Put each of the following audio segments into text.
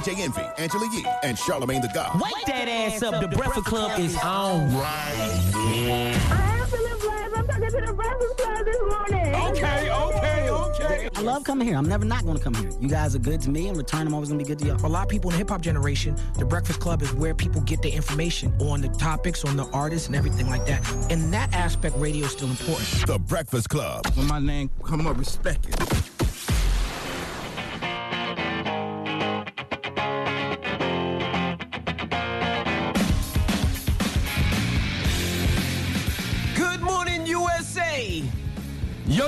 DJ Envy, Angela Yee, and Charlamagne the God. Wake that ass up. The Breakfast Club is on right. I am feeling blessed. I'm talking to the Breakfast Club this morning. Okay, okay, okay. I love coming here. I'm never not going to come here. You guys are good to me. In return, I'm always going to be good to y'all. For a lot of people in the hip hop generation, the Breakfast Club is where people get their information on the topics, on the artists, and everything like that. In that aspect, radio is still important. The Breakfast Club. When my name come up, respect it.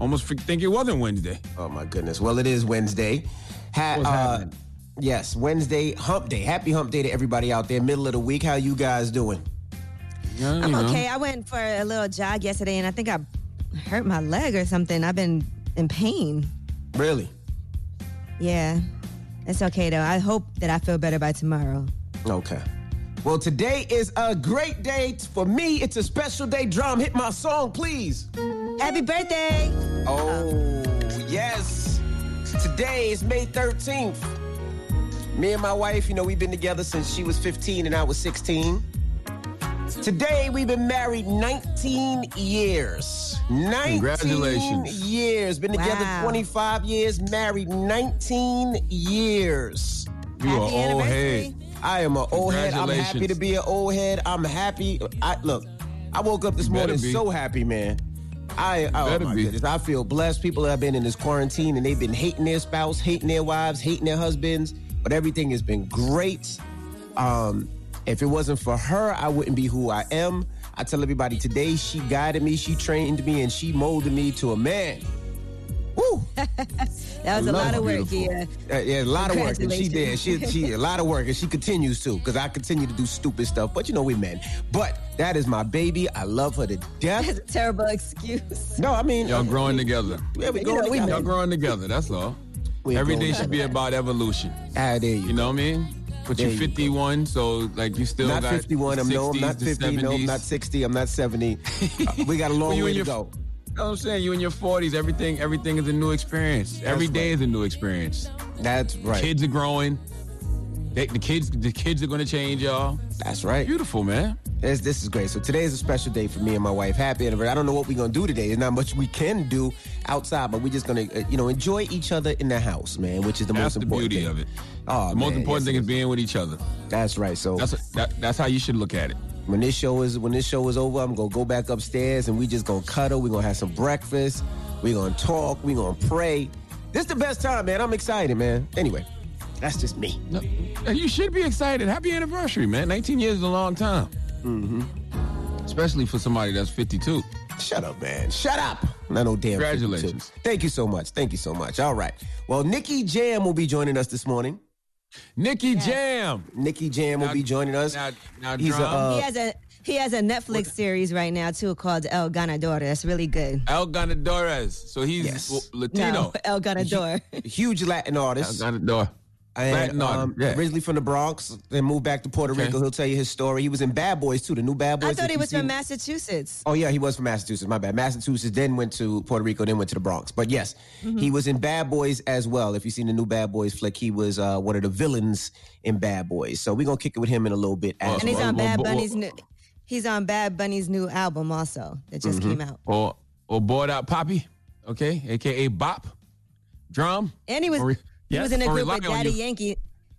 almost think it wasn't Wednesday. Oh my goodness. Well, it is Wednesday. Ha- What's uh, happening? yes, Wednesday, hump day. Happy hump day to everybody out there. Middle of the week. How you guys doing? Yeah, you I'm know. okay. I went for a little jog yesterday and I think I hurt my leg or something. I've been in pain. Really? Yeah. It's okay though. I hope that I feel better by tomorrow. Okay. Well, today is a great day for me. It's a special day. Drum, hit my song, please. Happy birthday! Oh, yes. Today is May 13th. Me and my wife, you know, we've been together since she was 15 and I was 16. Today, we've been married 19 years. 19 Congratulations. years. Been together Wow. 25 years, married 19 years. You are Happy old anniversary. head. I am an old head. I'm happy to be an old head. I'm happy. I look. I woke up this morning be. so happy, man. I oh my be. goodness. I feel blessed. People have been in this quarantine and they've been hating their spouse, hating their wives, hating their husbands, but everything has been great. Um, if it wasn't for her, I wouldn't be who I am. I tell everybody today, she guided me, she trained me, and she molded me to a man. Woo! That was a lot of work, yeah. Uh, yeah, a lot of work, and she did. She, she, a lot of work, and she continues to, because I continue to do stupid stuff. But you know, we men. But that is my baby. I love her to death. That's death. a terrible excuse. No, I mean, Y'all growing together. yeah, we You go know, we together. Y'all growing together. That's all. We Every growing day should be about evolution. Ah, there you, You know what I mean? But There you're you 51, so like you still Not got 51. I'm no, I'm not to 50. No, I'm not 60. I'm not 70. Uh, we got a long way to your- go. You know what I'm saying? You in your 40s, everything everything is a new experience. Every That's day right. is a new experience. That's right. Kids are growing. They, the kids the kids are going to change, y'all. That's right. Beautiful, man. This, this is great. So today is a special day for me and my wife. Happy anniversary. I don't know what we're gonna do today. There's not much we can do outside, but we're just gonna, uh, you know, enjoy each other in the house, man, which is the That's most the important beauty thing. of it. Oh, the most important yes, thing is being with each other. That's right. So That's that, that's how you should look at it. When this show is when this show is over, I'm gonna go back upstairs and we just gonna cuddle. We're gonna have some breakfast. We're gonna talk. We're gonna pray. This is the best time, man. I'm excited, man. Anyway, that's just me. No, you should be excited. Happy anniversary, man. 19 years is a long time. Mm-hmm. Especially for somebody that's 52. Shut up, man. Shut up. Not no damn. 52. Congratulations. Thank you so much. Thank you so much. All right. Well, Nicky Jam will be joining us this morning. Nicky Jam. Nicky Jam will Now- be joining us. now- now, He's a, uh, he has a he has a Netflix series right now too called El Ganador. That's really good. El Ganadores. So he's Yes. Latino. No, El Ganador. huge Latin artist. El. Ganador. And um, yeah. originally from the Bronx, then moved back to Puerto Okay. Rico. He'll tell you his story. He was in Bad Boys too, the new Bad Boys. I thought he you've was from Massachusetts. Oh yeah, he was from Massachusetts. My bad. Massachusetts, then went to Puerto Rico, then went to the Bronx. But yes, Mm-hmm. he was in Bad Boys as well. If you've seen the new Bad Boys flick, he was uh, one of the villains in Bad Boys. So we're gonna kick it with him in a little bit. As And he's on Bad Bunny's new he's on Bad Bunny's new album also that just Mm-hmm. came out. Or or bored out Poppy. Okay, aka Bop. Drum. And he was Or- he was in a group with Daddy. Yankee.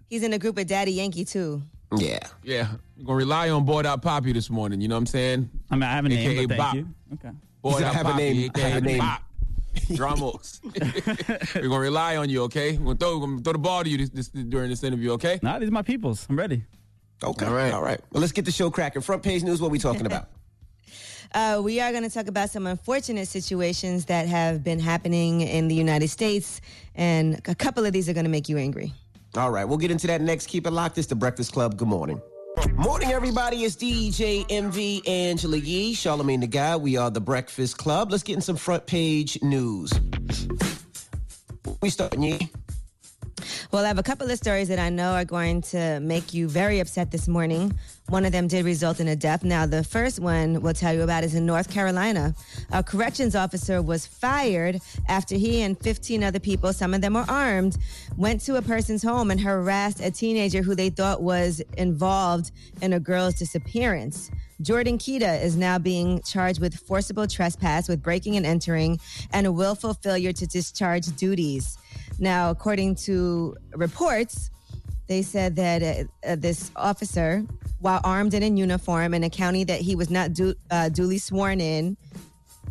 He's in a group with Daddy Yankee too. Yeah. Yeah, we're gonna rely on bored out Poppy this morning. You know what I'm saying? I mean, I have a name, AKA but thank you. Okay. Bored said, out have a Poppy, name, aka have a name. Bop. Dramos. we're gonna rely on you, okay? We're gonna throw, we're gonna throw the ball to you this, this, during this interview, okay? Nah, these are my peoples. I'm ready. Okay. All right. All right. Well, let's get the show cracking. Front page news. What are we talking about? Uh, we are going to talk about some unfortunate situations that have been happening in the United States, and a couple of these are going to make you angry. All right. We'll get into that next. Keep it locked. It's the Breakfast Club. Good morning. Morning, everybody. It's DJ Envy Angela Yee, Charlamagne the God. We are the Breakfast Club. Let's get in some front page news. We start, Yee. Well, I have a couple of stories that I know are going to make you very upset this morning. One of them did result in a death. Now, the first one we'll tell you about is in North Carolina. A corrections officer was fired after he and 15 other people, some of them were armed, went to a person's home and harassed a teenager who they thought was involved in a girl's disappearance. Jordan Kita is now being charged with forcible trespass, with breaking and entering, and a willful failure to discharge duties. Now, according to reports, they said that uh, uh, this officer, while armed and in uniform in a county that he was not du- uh, duly sworn in,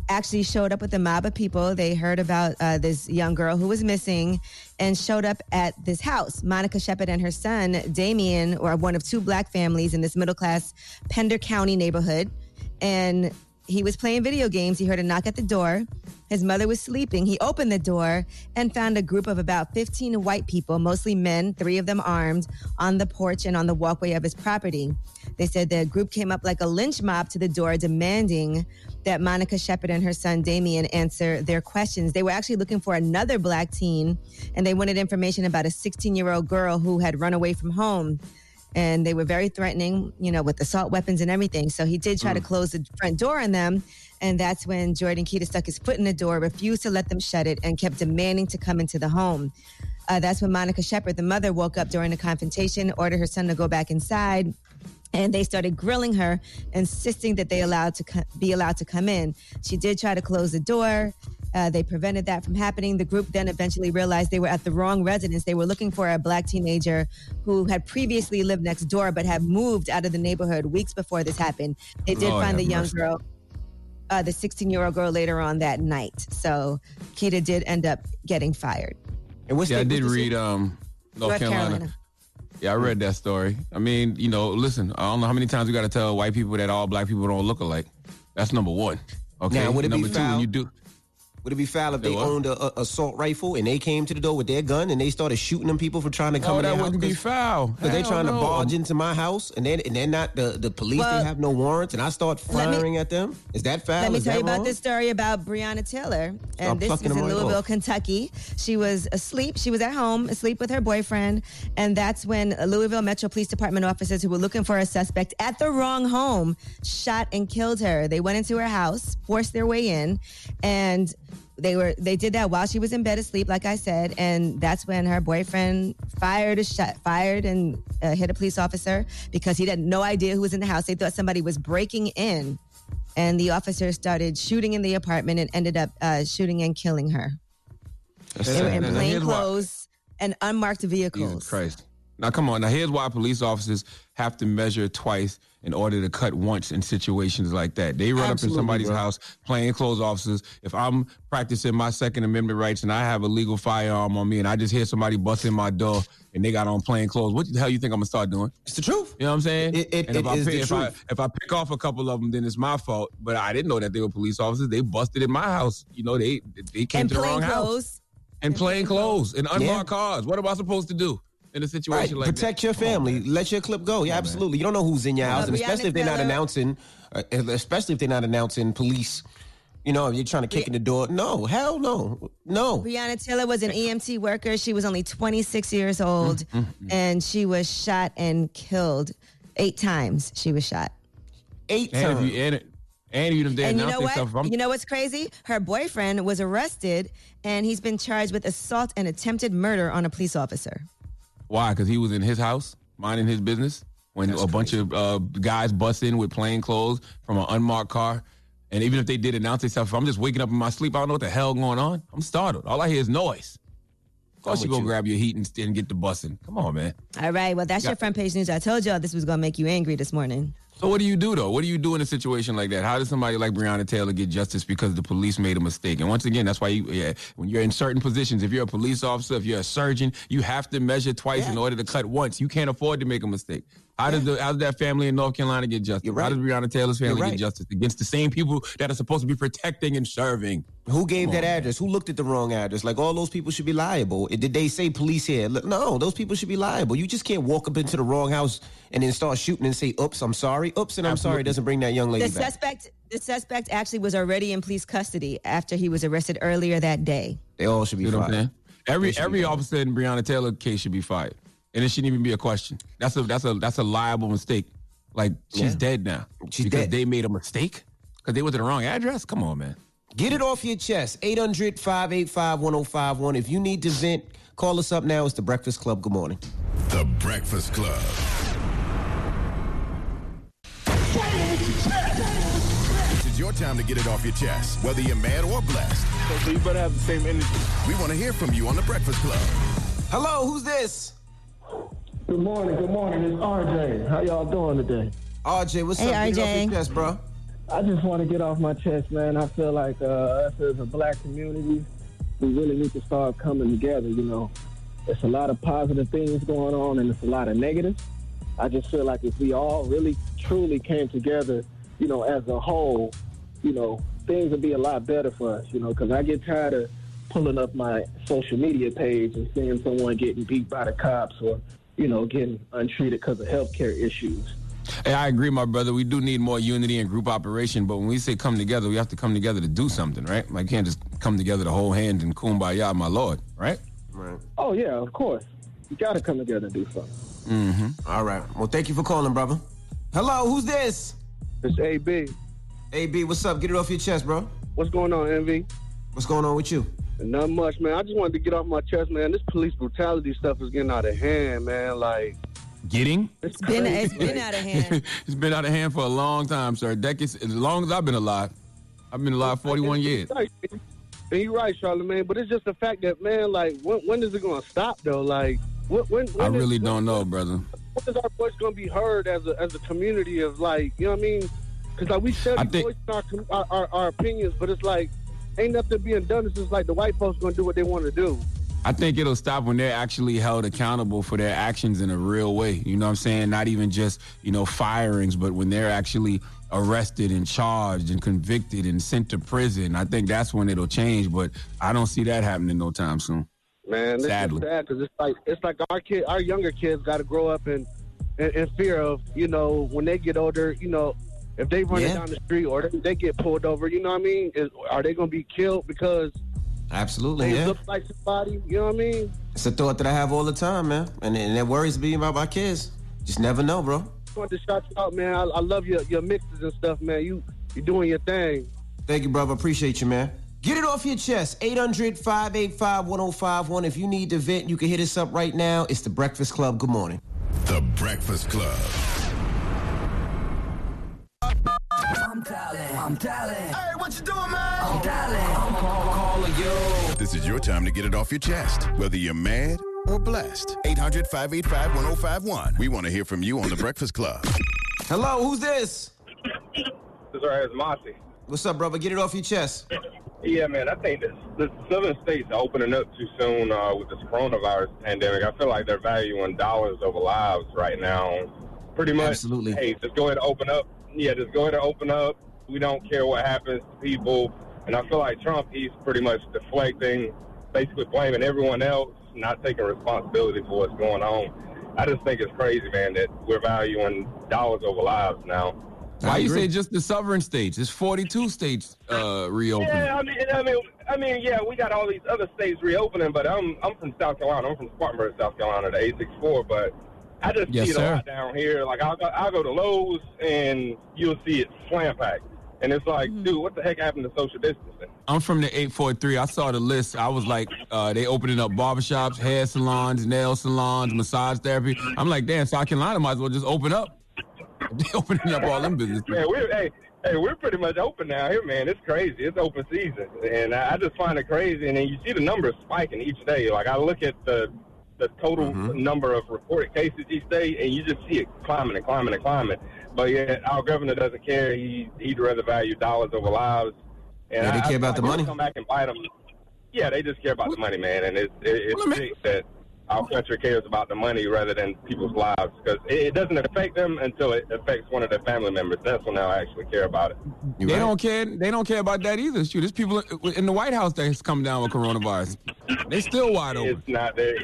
actually showed up with a mob of people. They heard about uh, this young girl who was missing and showed up at this house. Monica Shepard and her son, Damien, were one of two black families in this middle class Pender County neighborhood. And he was playing video games. He heard a knock at the door. His mother was sleeping. He opened the door and found a group of about 15 white people, mostly men, three of them armed, on the porch and on the walkway of his property. They said the group came up like a lynch mob to the door, demanding that Monica Shepard and her son Damien answer their questions. They were actually looking for another black teen, and they wanted information about a 16 year old girl who had run away from home and they were very threatening, you know, with assault weapons and everything. So he did try to close the front door on them. And that's when Jordan Kita stuck his foot in the door, refused to let them shut it, and kept demanding to come into the home. Uh, that's when Monica Shepard, the mother, woke up during the confrontation, ordered her son to go back inside. And they started grilling her, insisting that they allowed to co- be allowed to come in. She did try to close the door. Uh, they prevented that from happening. The group then eventually realized they were at the wrong residence. They were looking for a black teenager who had previously lived next door but had moved out of the neighborhood weeks before this happened. They did Lord find the young mercy. girl, uh, the 16 year old girl, later on that night. So Kita did end up getting fired. And what's Yeah, I did read um North, North Carolina. Carolina. Yeah, I read that story. I mean, you know, listen, I don't know how many times we got to tell white people that all black people don't look alike. That's number one. Okay. Now, would it be number two, when foul? you do. Would it be foul if they Say what? owned a, a assault rifle and they came to the door with their gun and they started shooting them people for trying to come Oh, in their that house? wouldn't be 'Cause- foul. Because they Hell trying to barge into my house and then and they're not the, the police. Well, they have no warrants, and I start let me- firing at them. Is that foul? Let me Is tell that you about this story about Breonna Taylor. Start And this was plucking in them right Louisville, off. Kentucky. She was asleep. She was at home, asleep with her boyfriend. And that's when Louisville Metro Police Department officers who were looking for a suspect at the wrong home shot and killed her. They went into her house, forced their way in, and they were they did that while she was in bed asleep, like I said, and that's when her boyfriend fired a shot, fired and uh, hit a police officer because he had no idea who was in the house. They thought somebody was breaking in, and the officer started shooting in the apartment and ended up uh, shooting and killing her. That's They were in plain clothes and unmarked vehicles. Jesus Christ. Now, come on. Now, here's why police officers have to measure twice in order to cut once in situations like that. They run up in somebody's bro. house, plain clothes officers. If I'm practicing my Second Amendment rights and I have a legal firearm on me and I just hear somebody busting my door and they got on plain clothes, what the hell you think I'm going to start doing? It's the truth. You know what I'm saying? It- it- and if, it I, is pick, the if, I, if I pick off a couple of them, then it's my fault. But I didn't know that they were police officers. They busted in my house. You know, they they came And to the plain wrong house. clothes. And plain clothes and unmarked Yeah. cars. What am I supposed to do in a Right. situation like that? Protect your Come on, family. man. Let your clip go. Yeah, absolutely. You don't know who's in your house, and especially if they're not announcing, uh, uh, especially if they're not announcing police. You know, you're trying to kick in the door. No, hell no, no. Breonna Taylor was an EMT worker. She was only 26 years mm, old, mm, mm, and she was shot and killed eight times. She was shot. Eight And if times. you and, it- and even if they and you announce know themselves, what? I'm, You know what's crazy? Her boyfriend was arrested, and he's been charged with assault and attempted murder on a police officer. Why? Because he was in his house minding his business when a bunch of uh, guys bust in with plain clothes from an unmarked car. And even if they did announce themselves, if I'm just waking up in my sleep, I don't know what the hell going on. I'm startled. All I hear is noise. Of course, you go you. grab your heat and, and get the bussing. Come on, man. All right. Well, that's your front page news. I told y'all this was going to make you angry this morning. So what do you do though? What do you do in a situation like that? How does somebody like Breonna Taylor get justice because the police made a mistake? And once again, that's why you, yeah, when you're in certain positions, if you're a police officer, if you're a surgeon, you have to measure twice in order to cut once. You can't afford to make a mistake. How does the how does that family in North Carolina get justice? You're right. How does Breonna Taylor's family You're get justice against the same people that are supposed to be protecting and serving? Who gave Come that on, man. address? Who looked at the wrong address? Like all those people should be liable. Did they say police here? No, those people should be liable. You just can't walk up into the wrong house and then start shooting and say, "Oops, I'm sorry." Oops, and I'm sorry Absolutely. doesn't bring that young lady The back. suspect, the suspect actually was already in police custody after he was arrested earlier that day. They all should be You know what I'm fired. saying? Every They should be every fired. officer in Breonna Taylor case should be fired, and it shouldn't even be a question. That's a that's a that's a liable mistake. Like she's Yeah. dead now She's because dead. they made a mistake because they went to the wrong address. Come on, man. Get it off your chest. 800 585 1051. If you need to vent, call us up now. It's the Breakfast Club. Good morning. The Breakfast Club. This is your time to get it off your chest, whether you're mad or blessed. So you better have the same energy. We want to hear from you on The Breakfast Club. Hello, who's this? Good morning, good morning. It's RJ. How y'all doing today? RJ, what's Hey, up? Get off RJ. your chest, bro. I just want to get off my chest, man. I feel like uh, us as a black community, we really need to start coming together. You know, there's a lot of positive things going on, and it's a lot of negatives. I just feel like if we all really truly came together, you know, as a whole, you know, things would be a lot better for us. You know, because I get tired of pulling up my social media page and seeing someone getting beat by the cops or, you know, getting untreated because of healthcare issues. Hey, I agree, my brother. We do need more unity and group operation, but when we say come together, we have to come together to do something, right? Like, can't just come together to hold hands and kumbaya, my lord, right? Right. Oh yeah, of course. You got to come together and do something. Mm-hmm. All right. Well, thank you for calling, brother. Hello, who's this? It's AB. AB, what's up? Get it off your chest, bro. What's going on, Envy? What's going on with you? Not much, man. I just wanted to get off my chest, man. This police brutality stuff is getting out of hand, man. Like Getting? it's Been, it's been out of hand. it's been out of hand for a long time, sir. Decades, as long as I've been alive. I've been alive 41 years. And you're right, Charlamagne. But it's just the fact that, man, like, when, when is it going to stop, though? Like, when, when, I when is- really don't know, brother. When is our voice going to be heard as a, as a community of, like, you know what I mean? Because, like, we study I think- voicing our, com- our, our, our opinions, but it's like, ain't nothing being done. It's just like the white folks going to do what they want to do. I think it'll stop when they're actually held accountable for their actions in a real way. You know what I'm saying? Not even just, you know, firings, but when they're actually arrested and charged and convicted and sent to prison. I think that's when it'll change, but I don't see that happening no time soon. Man, this Sadly. sad because it's like it's like our kid, our younger kids got to grow up in, in in fear of you know when they get older, you know, if they run Yeah. down the street or they, they get pulled over, you know what I mean? Is, are they gonna be killed because Absolutely, they yeah. look like somebody? You know what I mean? It's a thought that I have all the time, man. And, and that worries me about my kids. Just never know, bro. I want to shout you out, man. I, I love your your mixes and stuff, man. You you doing your thing. Thank you, brother. Appreciate you, man. Get it off your chest. 800 585 1051. If you need to vent, you can hit us up right now. It's the Breakfast Club. Good morning. The Breakfast Club. This is your time to get it off your chest, whether you're mad or blessed. 800 585 1051. We want to hear from you on The Breakfast Club. Hello, who's this? This is Mossy. What's up, brother? Get it off your chest. Yeah, man, I think this, the southern states are opening up too soon uh, with this coronavirus pandemic. I feel like they're valuing dollars over lives right now. Pretty much, Absolutely. hey, just go ahead and open up. Yeah, just go ahead and open up. We don't care what happens to people. And I feel like Trump, he's pretty much deflecting, basically blaming everyone else, not taking responsibility for what's going on. I just think it's crazy, man, that we're valuing dollars over lives now. Why you agree. say just the southern states? It's 42 states uh, reopened. Yeah, I mean, I mean, I mean, yeah, we got all these other states reopening, but I'm I'm from South Carolina. I'm from Spartanburg, South Carolina, the A64. But I just Yes, see it sir. a lot down here. Like I'll go, I'll go to Lowe's and you'll see it slam packed, and it's like, dude, what the heck happened to social distancing? I'm from the 843. I saw the list. I was like, uh, they opening up barbershops, hair salons, nail salons, massage therapy. I'm like, damn, South Carolina might as well just open up. They opening up all them businesses. Man, we're hey, hey, we're pretty much open now here, man. It's crazy. It's open season, and I I just find it crazy. And then you see the numbers spiking each day. Like I look at the the total mm-hmm. number of reported cases each day, and you just see it climbing and climbing and climbing. But yet our governor doesn't care. He he'd rather value dollars over lives. And Yeah, they I- care about feel the like money. Come back and bite them. Yeah, they just care about the money, man. And it's it, it's Well, sick that our country cares about the money rather than people's lives because it, it doesn't affect them until it affects one of their family members. That's when they'll actually care about it. They don't care. They don't care about that either. Shoot, there's people in the White House that's come down with coronavirus. They still wide open. It's not their,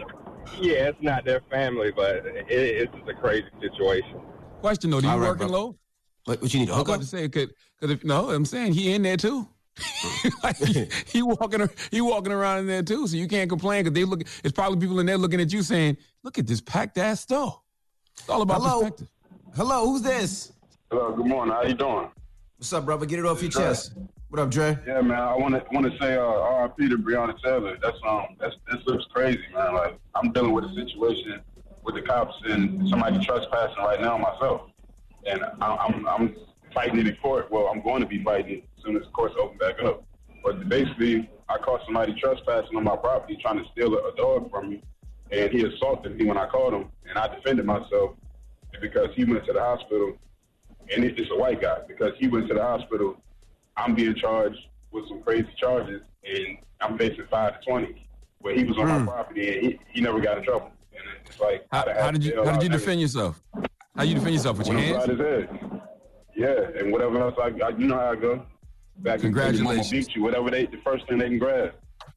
yeah, it's not their family, but it, it's just a crazy situation. Question though, do you All right, working bro. low? What, what you need? I was about to say, cause, 'cause if no, I'm saying he in there too. like, he, he walking, he walking around in there too, so you can't complain because they look. It's probably people in there looking at you saying, "Look at this packed ass store." It's all about Hello? perspective. Hello, who's this? Hello, good morning. How you doing? What's up, brother? Get it off your chest. What up, Dre? Yeah, man. I want to want to say uh, R.I.P. to Breonna Taylor. That's um, that's this looks crazy, man. Like I'm dealing with a situation with the cops and somebody trespassing right now myself, and I, I'm I'm fighting it in court. Well, I'm going to be fighting it as soon as the courts open back up. But basically, I caught somebody trespassing on my property, trying to steal a, a dog from me, and he assaulted me when I caught him, and I defended myself because he went to the hospital, and it, it's a white guy because he went to the hospital. I'm being charged with some crazy charges, and I'm facing five to twenty. But he was on Hmm. my property, and he, he never got in trouble. And it's like How, how did you How did you defend yourself? How you defend yourself with your Went hands? upside his head. Yeah, and whatever else I, I you know how I go. Back in Congratulations. Congratulations. beat you, whatever they the first thing they can grab.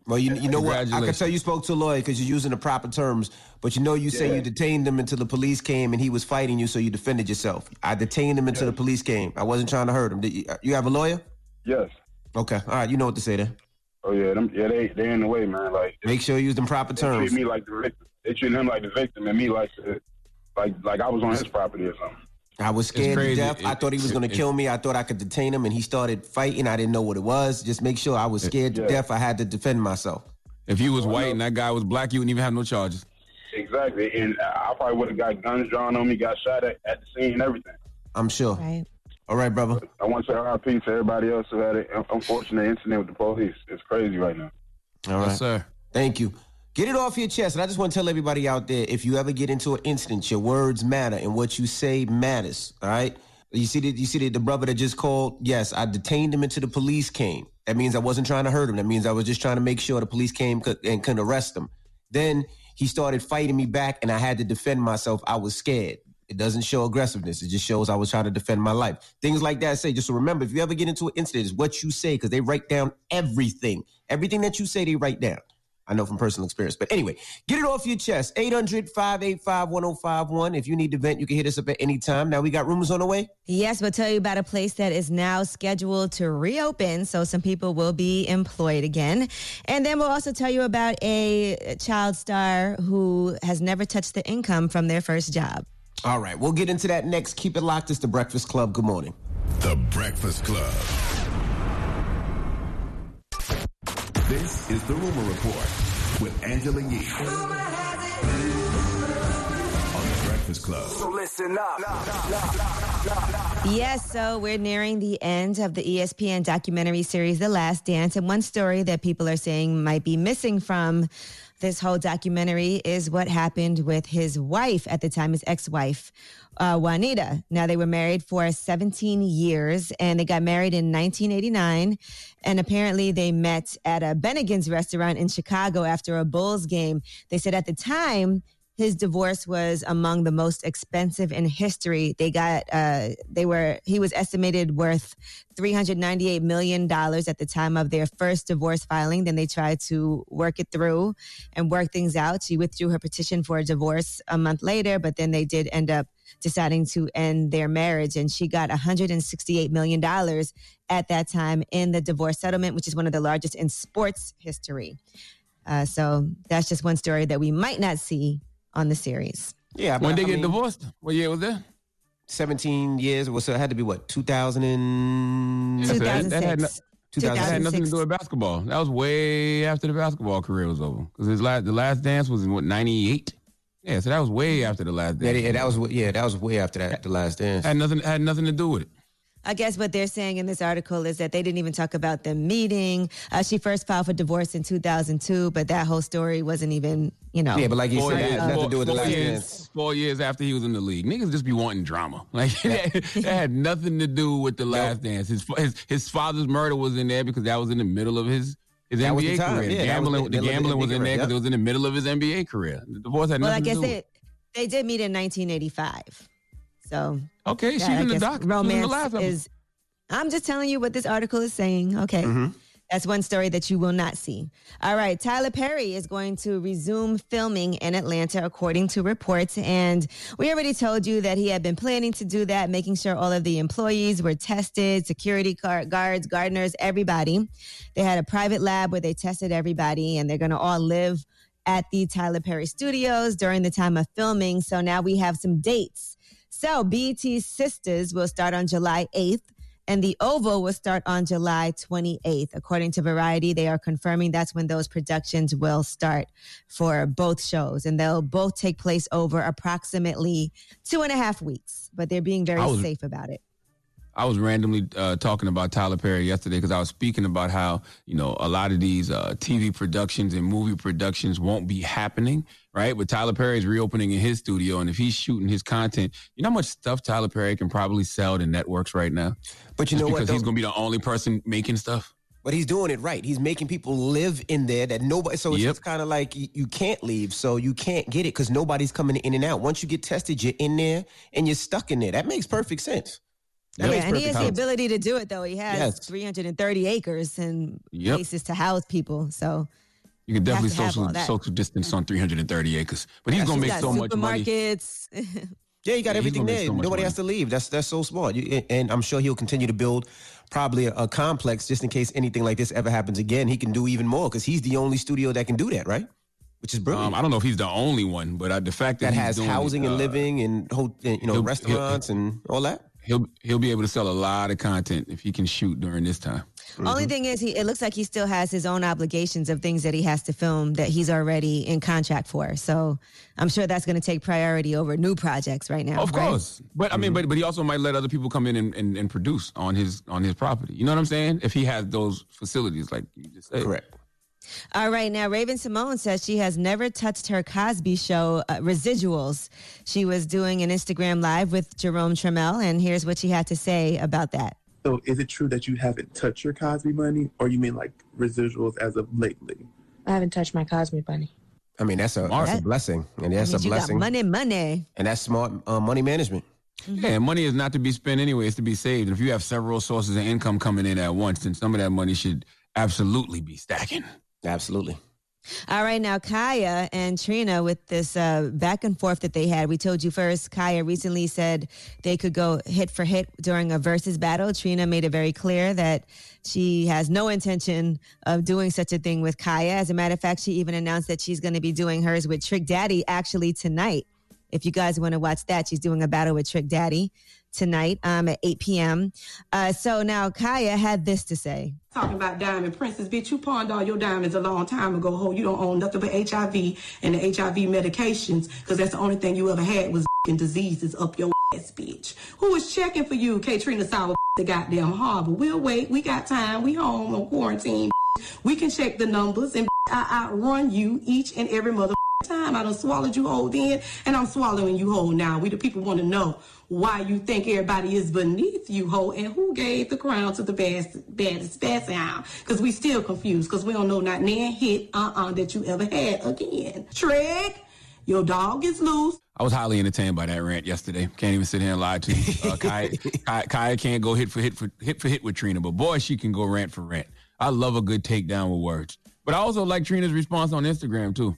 Well, you, you know what? I can tell you spoke to a lawyer because you're using the proper terms. But you know, you say you detained him until the police came and he was fighting you, so you defended yourself. I detained him until the police came. I wasn't trying to hurt him. Did you, you have a lawyer? Yes. Okay. All right. You know what to say then. Oh yeah, them, yeah, they they in the way, man. Like Make sure you use them proper they treat terms. me like the victim. They treat him like the victim, and me like the, like like I was on his property or something. I was scared to crazy. death. I thought he was going to kill me. I thought I could detain him, and he started fighting. I didn't know what it was. Just make sure I was scared to Yeah. death. I had to defend myself. If you was oh, white and that guy was black, you wouldn't even have no charges. Exactly, and I probably would have got guns drawn on me, got shot at, at the scene, and everything. I'm sure. Right. All right, brother. I want to say RIP to everybody else who had an unfortunate incident with the police. It's crazy right now. All right. Yes, sir. Thank you. Get it off your chest. And I just want to tell everybody out there if you ever get into an incident, your words matter and what you say matters. All right. You see that you see that the brother that just called? Yes, I detained him until the police came. That means I wasn't trying to hurt him. That means I was just trying to make sure the police came and couldn't arrest him. Then he started fighting me back and I had to defend myself. I was scared. It doesn't show aggressiveness. It just shows I was trying to defend my life. Things like that say, just remember, if you ever get into an incident, it's what you say because they write down everything. Everything that you say, they write down. I know from personal experience. But anyway, get it off your chest. 800 585 1051. If you need to vent, you can hit us up at any time. Now we got rumors on the way. Yes, we'll tell you about a place that is now scheduled to reopen, so some people will be employed again. And then we'll also tell you about a child star who has never touched the income from their first job. All right, we'll get into that next. Keep it locked. It's the Breakfast Club. Good morning. The Breakfast Club. This is the Rumor Report with Angela Yee. On the Breakfast Club. So listen up. Yes, so we're nearing the end of the ESPN documentary series, The Last Dance. And one story that people are saying might be missing from this whole documentary is what happened with his wife at the time, his ex wife, uh, Juanita. Now, they were married for 17 years and they got married in 1989. And apparently, they met at a Bennigan's restaurant in Chicago after a Bulls game. They said at the time, his divorce was among the most expensive in history. They got, uh, they were, he was estimated worth $398 million at the time of their first divorce filing. Then they tried to work it through and work things out. She withdrew her petition for a divorce a month later, but then they did end up deciding to end their marriage. And she got $168 million at that time in the divorce settlement, which is one of the largest in sports history. Uh, so that's just one story that we might not see on the series. Yeah. When but, they I get mean, divorced? What year was that? 17 years. Well, so it had to be what, 2000 and. Yeah, so that- that had no- 2006. That had nothing to do with basketball. That was way after the basketball career was over. Because his last, the last dance was in what ninety eight. Yeah, so that was way after the last Yeah, dance. yeah, that was yeah, that was way after that, the last dance. had nothing had nothing to do with it. I guess what they're saying in this article is that they didn't even talk about them meeting. Uh, she first filed for divorce in 2002, but that whole story wasn't even, you know. Yeah, but like you Four said, that years, has nothing four, to do with the last years, dance. four years after he was in the league, niggas just be wanting drama. Like that, had nothing to do with the last dance. His, his his father's murder was in there because that was in the middle of his his That was NBA the time. career. Yeah, the was gambling, the the middle the gambling was NBA in there career, because it was in the middle of his NBA career. The divorce had Well, nothing I guess to do. with it. they they did meet in 1985. So Okay, she's in the doc. She was in the Romance is. I'm just telling you what this article is saying. Okay. Mm-hmm. That's one story that you will not see. All right. Tyler Perry is going to resume filming in Atlanta, according to reports. And we already told you that he had been planning to do that, making sure all of the employees were tested, security guards, gardeners, everybody. They had a private lab where they tested everybody, and they're going to all live at the Tyler Perry studios during the time of filming. So now we have some dates. So BET's Sistas will start on July 8th and the Oval will start on July 28th. According to Variety, they are confirming that's when those productions will start for both shows. And they'll both take place over approximately two and a half weeks, but they're being very was- safe about it. I was randomly uh, talking about Tyler Perry yesterday because I was speaking about how you know a lot of these uh, TV productions and movie productions won't be happening, right? But Tyler Perry is reopening in his studio, and if he's shooting his content, you know how much stuff Tyler Perry can probably sell to networks right now. But you Just know what, because he's going to be the only person making stuff. But he's doing it right. He's making people live in there that nobody. So it's Yep. just kind of like you, you can't leave, so you can't get it because nobody's coming in and out. Once you get tested, you're in there and you're stuck in there. That makes perfect sense. That yeah, and he perfect has the ability to do it, though. He has Yes. 330 acres and Yep. places to house people. So You can definitely social social distance on 330 acres, but he's Yes, going to make so much money. supermarkets. Yeah, you got Yeah, everything there. so Nobody money. has to leave. That's that's so smart. You, and I'm sure he'll continue to build probably a, a complex just in case anything like this ever happens again. He can do even more because he's the only studio that can do that, right? Which is brilliant. Um, I don't know if he's the only one, but uh, the fact that, that he's has doing it, housing and uh, living and ho- and, you know he'll- restaurants and all that. He'll he'll be able to sell a lot of content if he can shoot during this time. Only thing is, he it looks like he still has his own obligations of things that he has to film that he's already in contract for. So I'm sure that's going to take priority over new projects right now. Of right? course, but I mean, but but he also might let other people come in and, and, and produce on his on his property. You know what I'm saying? If he has those facilities, like you just said. Correct. All right, now Raven-Symoné says she has never touched her Cosby Show uh, residuals. She was doing an Instagram live with Jerome Trammell, and here's what she had to say about that. So is it true that you haven't touched your Cosby money, or you mean like residuals as of lately? I haven't touched my Cosby money. I mean, that's a that's a blessing, and that's Means a you got blessing, money, money. and that's smart uh, money management. Yeah, and money is not to be spent anyway; it's to be saved. And if you have several sources of income coming in at once, then some of that money should absolutely be stacking. Absolutely. All right, now Khia and Trina with this uh, back and forth that they had. We told you first, Khia recently said they could go hit for hit during a versus battle. Trina made it very clear that she has no intention of doing such a thing with Khia. As a matter of fact, she even announced that she's going to be doing hers with Trick Daddy actually tonight. If you guys want to watch that, she's doing a battle with Trick Daddy tonight um, at 8 p.m. Uh, so now Khia had this to say. Talking about diamond princess, bitch, you pawned all your diamonds a long time ago. Ho, you don't own nothing but HIV and the HIV medications, because that's the only thing you ever had was diseases up your ass, bitch. Who was checking for you, Katrina Sour, the goddamn harbor? We'll wait. We got time. We home on quarantine. We can check the numbers and I outrun you each and every mother time. I done swallowed you whole then, and I'm swallowing you whole now. We the people want to know why you think everybody is beneath you, ho, and who gave the crown to the best, baddest, best hound? Because we still confused, because we don't know not nan hit uh-uh that you ever had again. Trick, your dog is loose. I was highly entertained by that rant yesterday. Can't even sit here and lie to you. Uh, Khia, Khia, Khia can't go hit for hit for hit for hit with Trina, but boy, she can go rant for rant. I love a good takedown with words. But I also like Trina's response on Instagram too.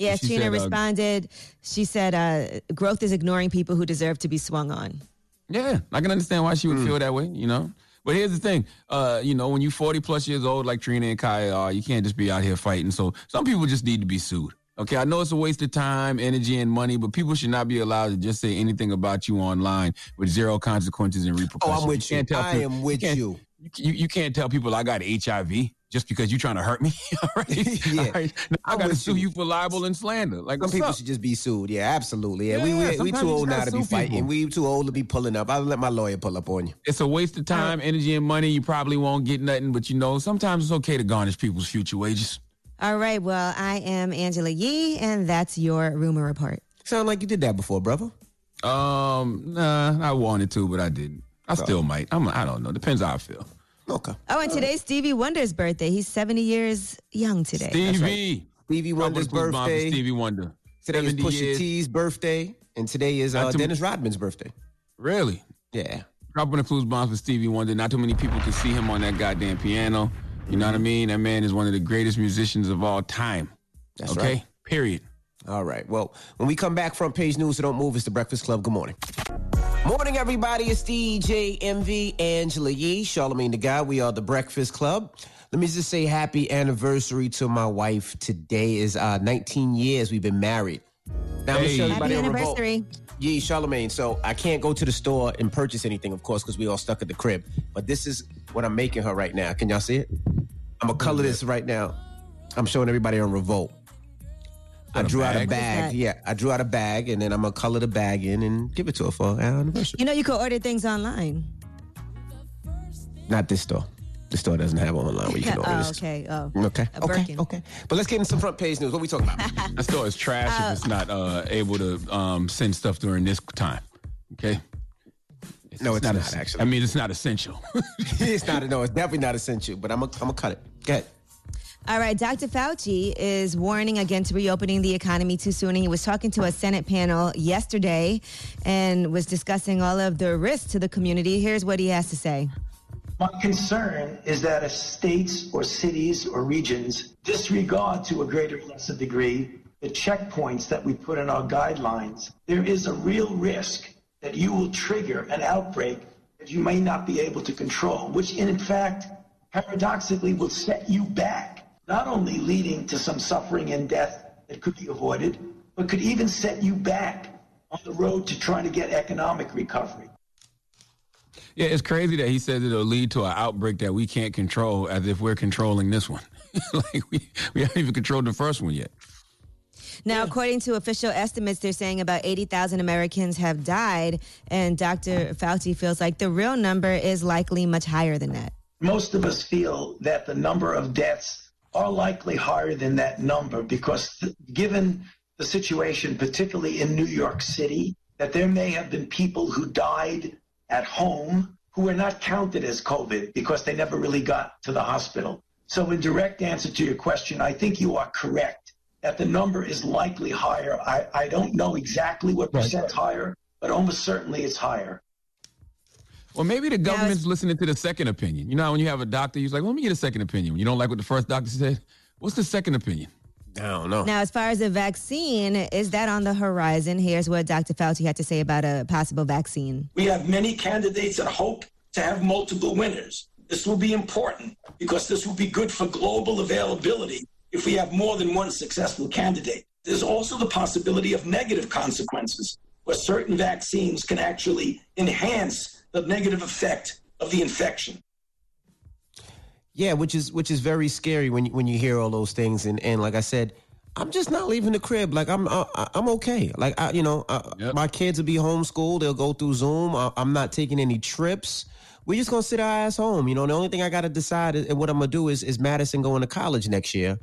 Yes, She Trina said, uh, responded. She said, uh, "Growth is ignoring people who deserve to be swung on." Yeah, I can understand why she would feel that way, you know. But here's the thing, uh, you know, when you're 40 plus years old, like Trina and Khia are, you can't just be out here fighting. So some people just need to be sued. Okay, I know it's a waste of time, energy, and money, but people should not be allowed to just say anything about you online with zero consequences and repercussions. Oh, I'm with you. can't tell I people- am with can't- you. You, you can't tell people I got HIV just because you're trying to hurt me. All right? Yeah. All right? I I'm got to sue you. for libel and slander. Like, Some what's people up? should just be sued. Yeah, absolutely. Yeah, we Yeah, we, we sometimes too old now to be fighting. people. We too old to be pulling up. I'll let my lawyer pull up on you. It's a waste of time, energy, and money. You probably won't get nothing, but you know, sometimes it's okay to garnish people's future wages. All right. Well, I am Angela Yee, and that's your rumor report. Sound like you did that before, brother. Um, nah, I wanted to, but I didn't. I still might. I'm. I don't know. Depends how I feel. Okay. Oh, and today's Stevie Wonder's birthday. He's 70 years young today. Stevie. Stevie Wonder's Drop one of the clues bomb for birthday. Stevie Wonder. Today is Pusha years. T's birthday, and today is uh, too- Dennis Rodman's birthday. Really? Yeah. Dropping the clues bombs for Stevie Wonder. Not too many people can see him on that goddamn piano. You know what I mean? That man is one of the greatest musicians of all time. That's okay? right. Period. All right. Well, when we come back, front page news, so don't move. It's the Breakfast Club. Good morning. Morning, everybody. It's DJ Envy, Angela Yee, Charlamagne the God. We are the Breakfast Club. Let me just say happy anniversary to my wife. Today is uh, 19 years we've been married. Now, Hey. show everybody Happy anniversary. Yeah, Charlamagne. So I can't go to the store and purchase anything, of course, because we all stuck at the crib. But this is what I'm making her right now. Can y'all see it? I'm gonna color this right now. I'm showing everybody on Revolt. I that a drew out a bag? bag. What's that? Yeah, I drew out a bag, and then I'm gonna color the bag in and give it to her for our anniversary. You know, you could order things online. Not this store. The store doesn't have online where you can order oh, this. okay. Oh. Okay. A Okay. Okay. But let's get into some front page news. What are we talking about? That store is trash if it's not uh, able to um, send stuff during this time. Okay? No, it's not, es- actually. I mean, it's not essential. it's not. No, it's definitely not essential. But I'm gonna I'm gonna cut it. Go ahead. All right, Dr. Fauci is warning against reopening the economy too soon. And he was talking to a Senate panel yesterday and was discussing all of the risks to the community. Here's what he has to say. My concern is that if states or cities or regions disregard to a greater or lesser degree the checkpoints that we put in our guidelines, there is a real risk that you will trigger an outbreak that you may not be able to control, which in fact, paradoxically, will set you back, not only leading to some suffering and death that could be avoided, but could even set you back on the road to trying to get economic recovery. yeah, it's crazy that he says it'll lead to an outbreak that we can't control as if we're controlling this one. like, we, we haven't even controlled the first one yet. Now, according to official estimates, they're saying about 80,000 Americans have died. And Dr. Fauci feels like the real number is likely much higher than that. most of us feel that the number of deaths are likely higher than that number because th- given the situation, particularly in New York City, that there may have been people who died at home who were not counted as COVID because they never really got to the hospital. So in direct answer to your question, I think you are correct that the number is likely higher. I, I don't know exactly what percent higher, but almost certainly it's higher. Well, maybe the government's listening to the second opinion. You know, how when you have a doctor, he's like, well, let me get a second opinion. When you don't like what the first doctor said, what's the second opinion? I don't know. Now, as far as a vaccine, is that on the horizon? Here's what Dr. Fauci had to say about a possible vaccine. We have many candidates that hope to have multiple winners. This will be important because this will be good for global availability if we have more than one successful candidate. There's also the possibility of negative consequences where certain vaccines can actually enhance the negative effect of the infection. Yeah, which is which is very scary when you, when you hear all those things. And and like I said, I'm just not leaving the crib. Like I'm I, I'm okay. Like I, you know, I, my kids will be homeschooled. They'll go through Zoom. I, I'm not taking any trips. We're just gonna sit our ass home. You know, the only thing I got to decide is, and what I'm gonna do is is Madison going to college next year.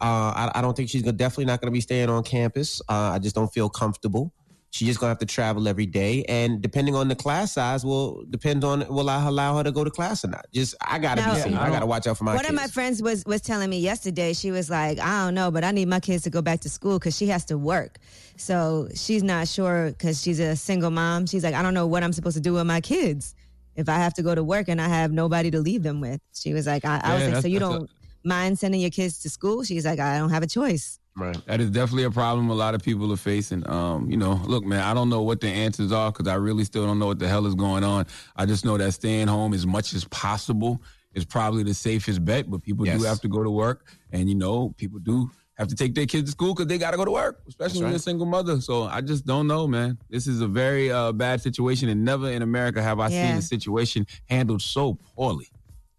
Uh, I, I don't think she's gonna definitely not gonna be staying on campus. Uh, I just don't feel comfortable. She's just gonna have to travel every day, and depending on the class size, will depend on will I allow her to go to class or not. Just I gotta Now- be safe. I gotta watch out for my One kids. of my friends was was telling me yesterday. She was like, "I don't know, but I need my kids to go back to school because she has to work. So she's not sure because she's a single mom. She's like, I don't know what I'm supposed to do with my kids if I have to go to work and I have nobody to leave them with. She was like, I, I was like, so you don't mind sending your kids to school? She's like, I don't have a choice. Right. That is definitely a problem a lot of people are facing. Um, you know, look, man, I don't know what the answers are because I really still don't know what the hell is going on. I just know that staying home as much as possible is probably the safest bet. But people Yes. do have to go to work, and you know, people do have to take their kids to school because they got to go to work, especially when right. you're a single mother. So I just don't know, man. This is a very uh, bad situation, and never in America have I Yeah. seen a situation handled so poorly.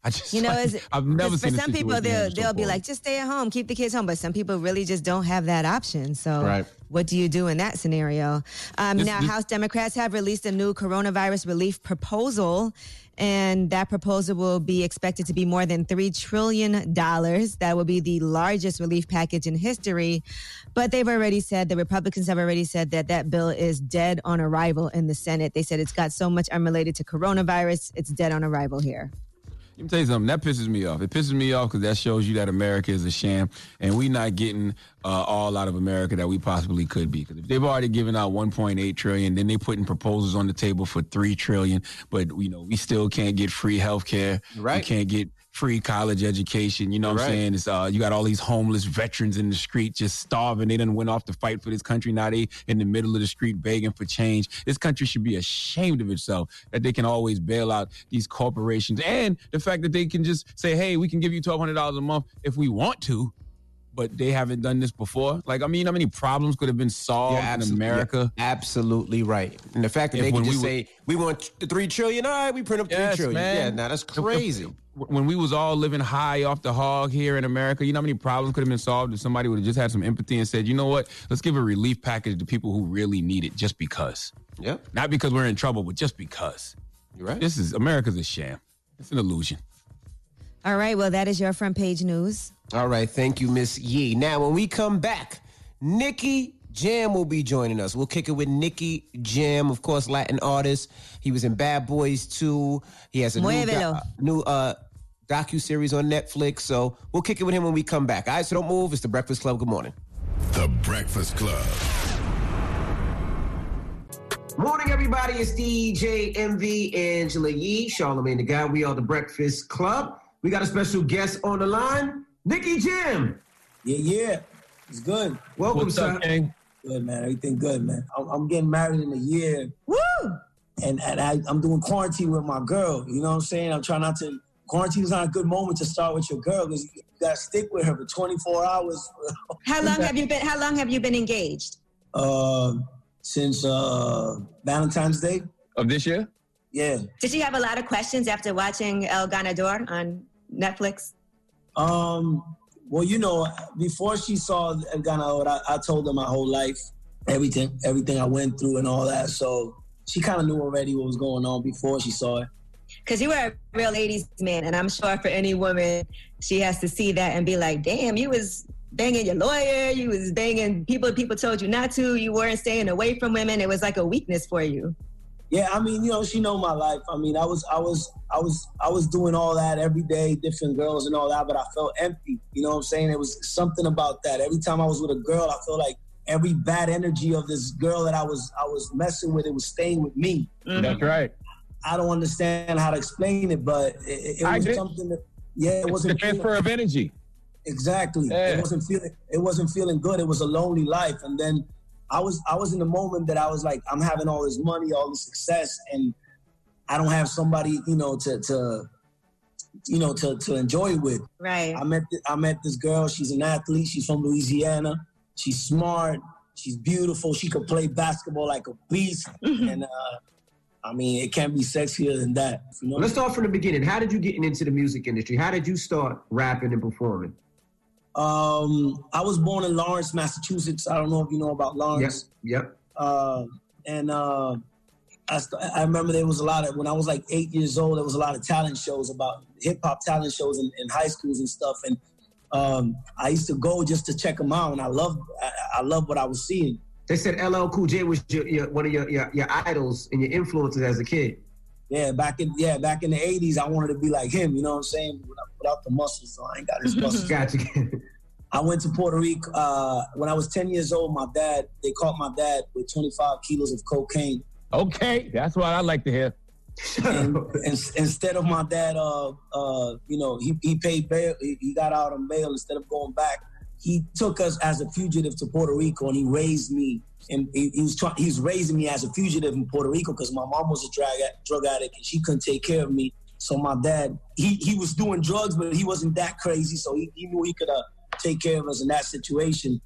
I just, You know, like, is I've never for seen a some people they'll they'll be like, just stay at home, keep the kids home. But some people really just don't have that option. So Right. what do you do in that scenario? Um, This- now, this- House Democrats have released a new coronavirus relief proposal, and that proposal will be expected to be more than three trillion dollars. That will be the largest relief package in history. But they've already said the Republicans have already said that that bill is dead on arrival in the Senate. They said it's got so much unrelated to coronavirus, it's dead on arrival here. Let me tell you something. That pisses me off. It pisses me off because that shows you that America is a sham, and we're not getting uh, all out of America that we possibly could be. Because if they've already given out 1.8 trillion, then they're putting proposals on the table for three trillion. But you know, we still can't get free health care. Right. We can't get free college education. You know what Right. I'm saying? It's uh, you got all these homeless veterans in the street just starving. They didn't went off to fight for this country. Now they in the middle of the street begging for change. This country should be ashamed of itself that they can always bail out these corporations and the fact that they can just say, "Hey, we can give you twelve hundred dollars a month if we want to." But they haven't done this before. Like, I mean, how many problems could have been solved You're in America? you're absolutely right. And the fact that If they can when we just were- say, we want the three trillion, all right, we print up three Yes, trillion. man. Yeah, now that's If- if- crazy. when we was all living high off the hog here in America, you know how many problems could have been solved if somebody would have just had some empathy and said, you know what, let's give a relief package to people who really need it just because. Yep. Not because we're in trouble, but just because. You're right. This is America's a sham. It's an illusion. All right, well, that is your front page news. All right, thank you, Miss Yee. Now, when we come back, Nicky Jam will be joining us. We'll kick it with Nicky Jam, of course, Latin artist. He was in Bad Boys 2. He has a new, Muévelo. new uh, docu series on Netflix. So we'll kick it with him when we come back. All right, so don't move. It's the Breakfast Club. Good morning. The Breakfast Club. Morning, everybody. It's DJ Envy Angela Yee, Charlamagne the God. We are the Breakfast Club. We got a special guest on the line, Nicky Jam. Yeah, yeah. It's good. Welcome, What's up, sir. King? Good, man. Everything good, man. I'm, I'm getting married in a year. Woo! And, and I, I'm doing quarantine with my girl. You know what I'm saying? I'm trying not to. Quarantine is not a good moment to start with your girl because you got to stick with her for 24 hours. How long have you been? How long have you been engaged? Uh, since uh, Valentine's Day of this year. Yeah. Did you have a lot of questions after watching El Ganador on Netflix? Um. Well, you know, before she saw Ghana, I, I told her my whole life, everything, everything I went through, and all that. So she kind of knew already what was going on before she saw it. Because you were a real 80s man, and I'm sure for any woman, she has to see that and be like, damn, you was banging your lawyer, you was banging people people told you not to, you weren't staying away from women. It was like a weakness for you. Yeah, I mean, you know, she know my life. I mean, I was, I was, I was, I was doing all that every day, different girls and all that, but I felt empty. You know what I'm saying? It was something about that. Every time I was with a girl, I felt like every bad energy of this girl that I was, I was messing with, it was staying with me. That's mm-hmm. right. I don't understand how to explain it, but it, it was did. something that, yeah, it It's wasn't the transfer of energy. Exactly. Yeah. It wasn't feeling. It wasn't feeling good. It was a lonely life, and then I was. I was in the moment that I was like, I'm having all this money, all this success, and I don't have somebody, you know, to to, you know, to to enjoy with. Right. I met. th- I met this girl. She's an athlete. She's from Louisiana. She's smart. She's beautiful. She could play basketball like a beast, and uh, I mean, it can't be sexier than that. You know? Let's start from the beginning. How did you get into the music industry? How did you start rapping and performing? Um, I was born in Lawrence, Massachusetts. I don't know if you know about Lawrence. Yes. Yep. Uh, and uh, I, st- I remember there was a lot of when I was like eight years old. There was a lot of talent shows about hip hop talent shows in, in high schools and stuff. And um, I used to go just to check them out, and I loved I, I loved what I was seeing. They said LL Cool J was your, your, one of your, your your idols and your influences as a kid. Yeah, back in yeah back in the '80s, I wanted to be like him. You know what I'm saying? Without, without the muscles, so I ain't got his muscles. Gotcha. I went to Puerto Rico uh, when I was 10 years old. My dad, they caught my dad with 25 kilos of cocaine. Okay, that's what I like to hear. and, and instead of my dad, uh, uh, you know, he, he paid bail. He, he got out on bail instead of going back. He took us as a fugitive to Puerto Rico, and he raised me. And he, he was. He was raising me as a fugitive in Puerto Rico because my mom was a drug drug addict and she couldn't take care of me. So my dad, he he was doing drugs, but he wasn't that crazy. So he, he knew he could uh, take care of us in that situation.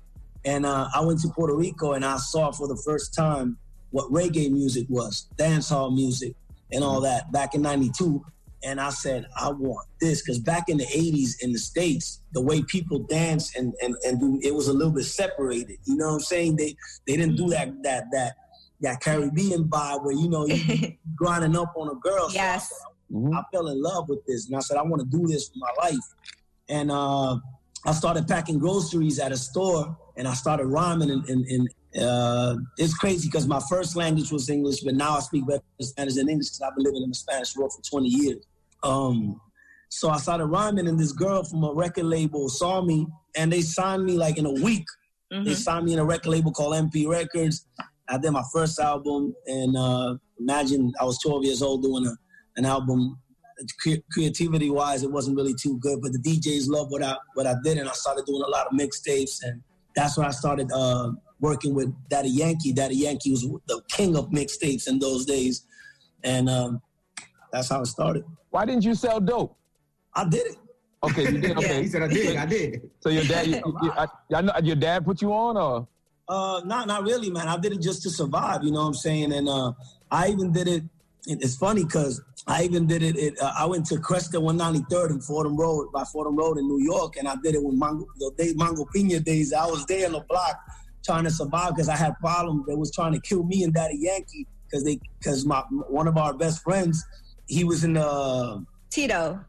And uh, I went to Puerto Rico and I saw for the first time what reggae music was, dancehall music, and all that back in '92. And I said, I want this because back in the '80s in the states, the way people dance and and and do, it was a little bit separated. You know what I'm saying? They they didn't do that that that that Caribbean vibe where you know you grinding up on a girl. So Yes. I, I fell in love with this, and I said, I want to do this for my life. And uh, I started packing groceries at a store, and I started rhyming. And, and, and uh, it's crazy because my first language was English, but now I speak better Spanish than English because I've been living in the Spanish world for 20 years. Um, So I started rhyming, and this girl from a record label saw me, and they signed me like in a week. They signed me in a record label called MP Records. I did my first album, and uh, imagine I was 12 years old doing a, an album. Cre- creativity wise, it wasn't really too good, but the DJs loved what I what I did, and I started doing a lot of mixtapes, and that's when I started uh, working with Daddy Yankee. Daddy Yankee was the king of mixtapes in those days, and um, that's how it started. Why didn't you sell dope? I did it. Okay, you did. Okay, He said, "I did, I did." So your dad, you, you, I, I know, your dad put you on, or Uh, not not really, man. I did it just to survive. You know what I'm saying? And uh, I even did it. it- It's funny because I even did it. it uh, I went to Cresta 193rd and Fordham Road by Fordham Road in New York, and I did it with Mango, the day Mango Pina days. I was there on the block trying to survive because I had problems. They was trying to kill me and Daddy Yankee because they because my one of our best friends, he was in the Tito.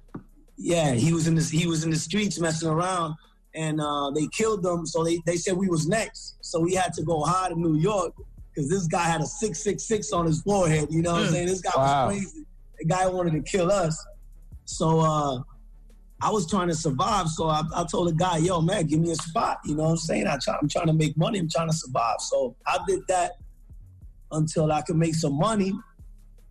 yeah, he was in the he was in the streets messing around, and uh, they killed them. So they, they said we was next. So we had to go hide in New York because this guy had a six six six on his forehead. You know what I'm Mm. saying? This guy Wow. was crazy. The guy wanted to kill us. So uh, I was trying to survive. So I, I told the guy, "Yo, man, give me a spot." You know what I'm saying? I try, I'm trying to make money. I'm trying to survive. So I did that until I could make some money,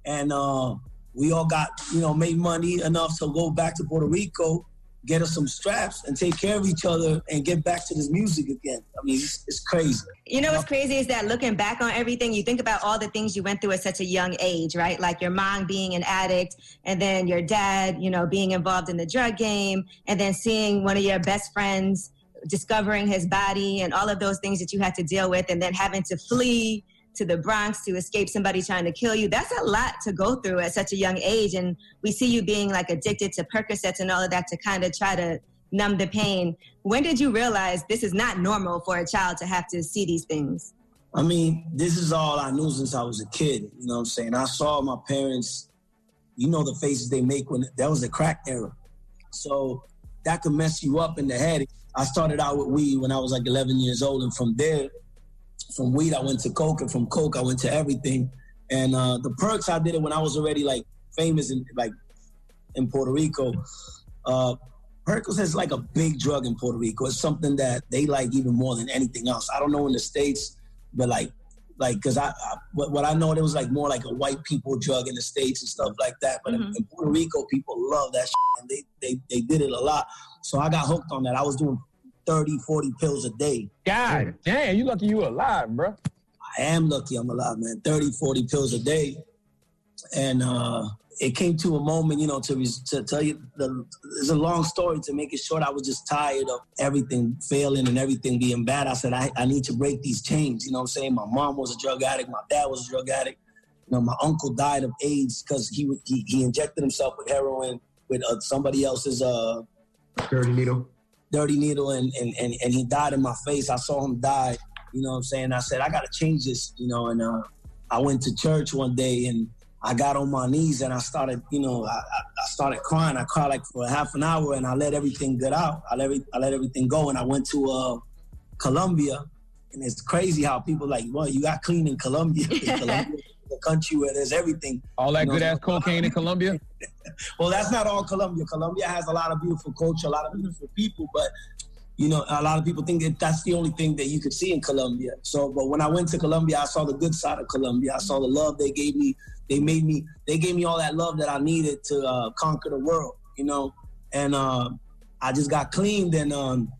and uh, we all got you know made money enough to go back to Puerto Rico, get us some straps, and take care of each other, and get back to this music again. I mean, it's, it's crazy. You know what's crazy is that looking back on everything, you think about all the things you went through at such a young age, right? Like your mom being an addict, and then your dad, you know, being involved in the drug game, and then seeing one of your best friends discovering his body, and all of those things that you had to deal with, and then having to flee to the Bronx to escape somebody trying to kill you. That's a lot to go through at such a young age. And we see you being like addicted to Percocets and all of that to kind of try to numb the pain. When did you realize this is not normal for a child to have to see these things? I mean, this is all I knew since I was a kid. You know what I'm saying? I saw my parents, you know, the faces they make when that was the crack era. So that could mess you up in the head. I started out with weed when I was like 11 years old, and from there, from weed I went to coke, and from coke I went to everything. And uh, the perks I did it when I was already like famous in like in Puerto Rico. Uh, Percocet is like a big drug in Puerto Rico. It's something that they like even more than anything else. I don't know in the states, but like, like, cause I, I what, what I know, it was like more like a white people drug in the states and stuff like that. But in, in Puerto Rico, people love that shit, and they, they they did it a lot. So I got hooked on that. I was doing 30, 40 pills a day. God damn, you lucky you alive, bro. I am lucky I'm alive, man. 30, 40 pills a day. And uh, it came to a moment, you know, to, to tell you, the, it's a long story to make it short. I was just tired of everything failing and everything being bad. I said, I, I need to break these chains. You know what I'm saying? My mom was a drug addict. My dad was a drug addict. You know, my uncle died of AIDS because he, would- he he injected himself with heroin with uh, somebody else's uh, dirty needle. Dirty needle, and, and and and he died in my face. I saw him die. You know what I'm saying? I said I got to change this. You know, and uh, I went to church one day and I got on my knees and I started, you know, I, I started crying. I cried like for half an hour and I let everything get out. I let I let everything go and I went to uh, Colombia. And it's crazy how people like, well, you got clean in Colombia. Colombia the country where there's everything. All that You know, good ass cocaine in Colombia. well, that's not all Colombia. Colombia has a lot of beautiful culture, a lot of beautiful people, but you know, a lot of people think that that's the only thing that you could see in Colombia. So, but when I went to Colombia, I saw the good side of Colombia. I saw the love they gave me. They made me. They gave me all that love that I needed to uh, conquer the world. You know, and uh, I just got cleaned and um,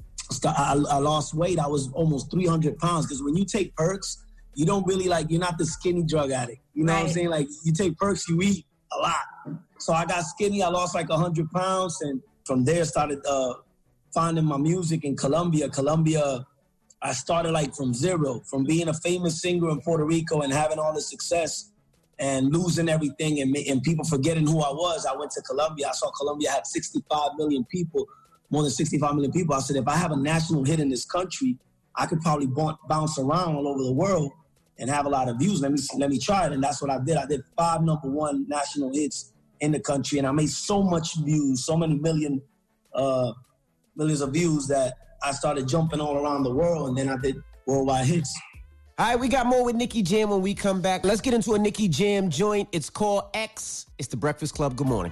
I, I lost weight. I was almost 300 pounds because when you take perks, you don't really like. You're not the skinny drug addict. You know what I'm saying? Like you take perks, you eat a lot. So I got skinny. I lost like 100 pounds, and from there started uh, finding my music in Colombia. Colombia, I started like from zero, from being a famous singer in Puerto Rico and having all the success and losing everything and, and people forgetting who I was. I went to Colombia. I saw Colombia had 65 million people, more than 65 million people. I said, if I have a national hit in this country, I could probably bounce around all over the world and have a lot of views. Let me let me try it, and that's what I did. I did five number one national hits in the country, and I made so much views, so many million, uh, millions of views that I started jumping all around the world, and then I did worldwide hits. All right, we got more with Nicky Jam when we come back. Let's get into a Nicky Jam joint. It's called X. It's the Breakfast Club. Good morning.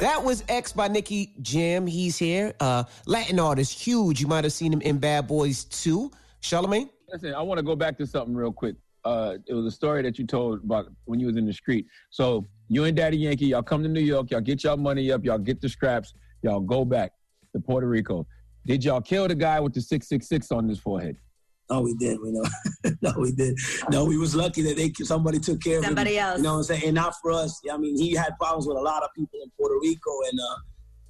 That was X by Nicky Jam. He's here. Uh, Latin artist, huge. You might have seen him in Bad Boys 2. Charlamagne? Listen, I want to go back to something real quick. Uh, it was a story that you told about when you was in the street. So you and Daddy Yankee, y'all come to New York, y'all get y'all money up, y'all get the scraps, y'all go back to Puerto Rico. Did y'all kill the guy with the six six six on his forehead? No, we did. We know. no, we did. No, we was lucky that they somebody took care of Somebody him. else. You know what I'm saying? And not for us. I mean, he had problems with a lot of people in Puerto Rico, and uh,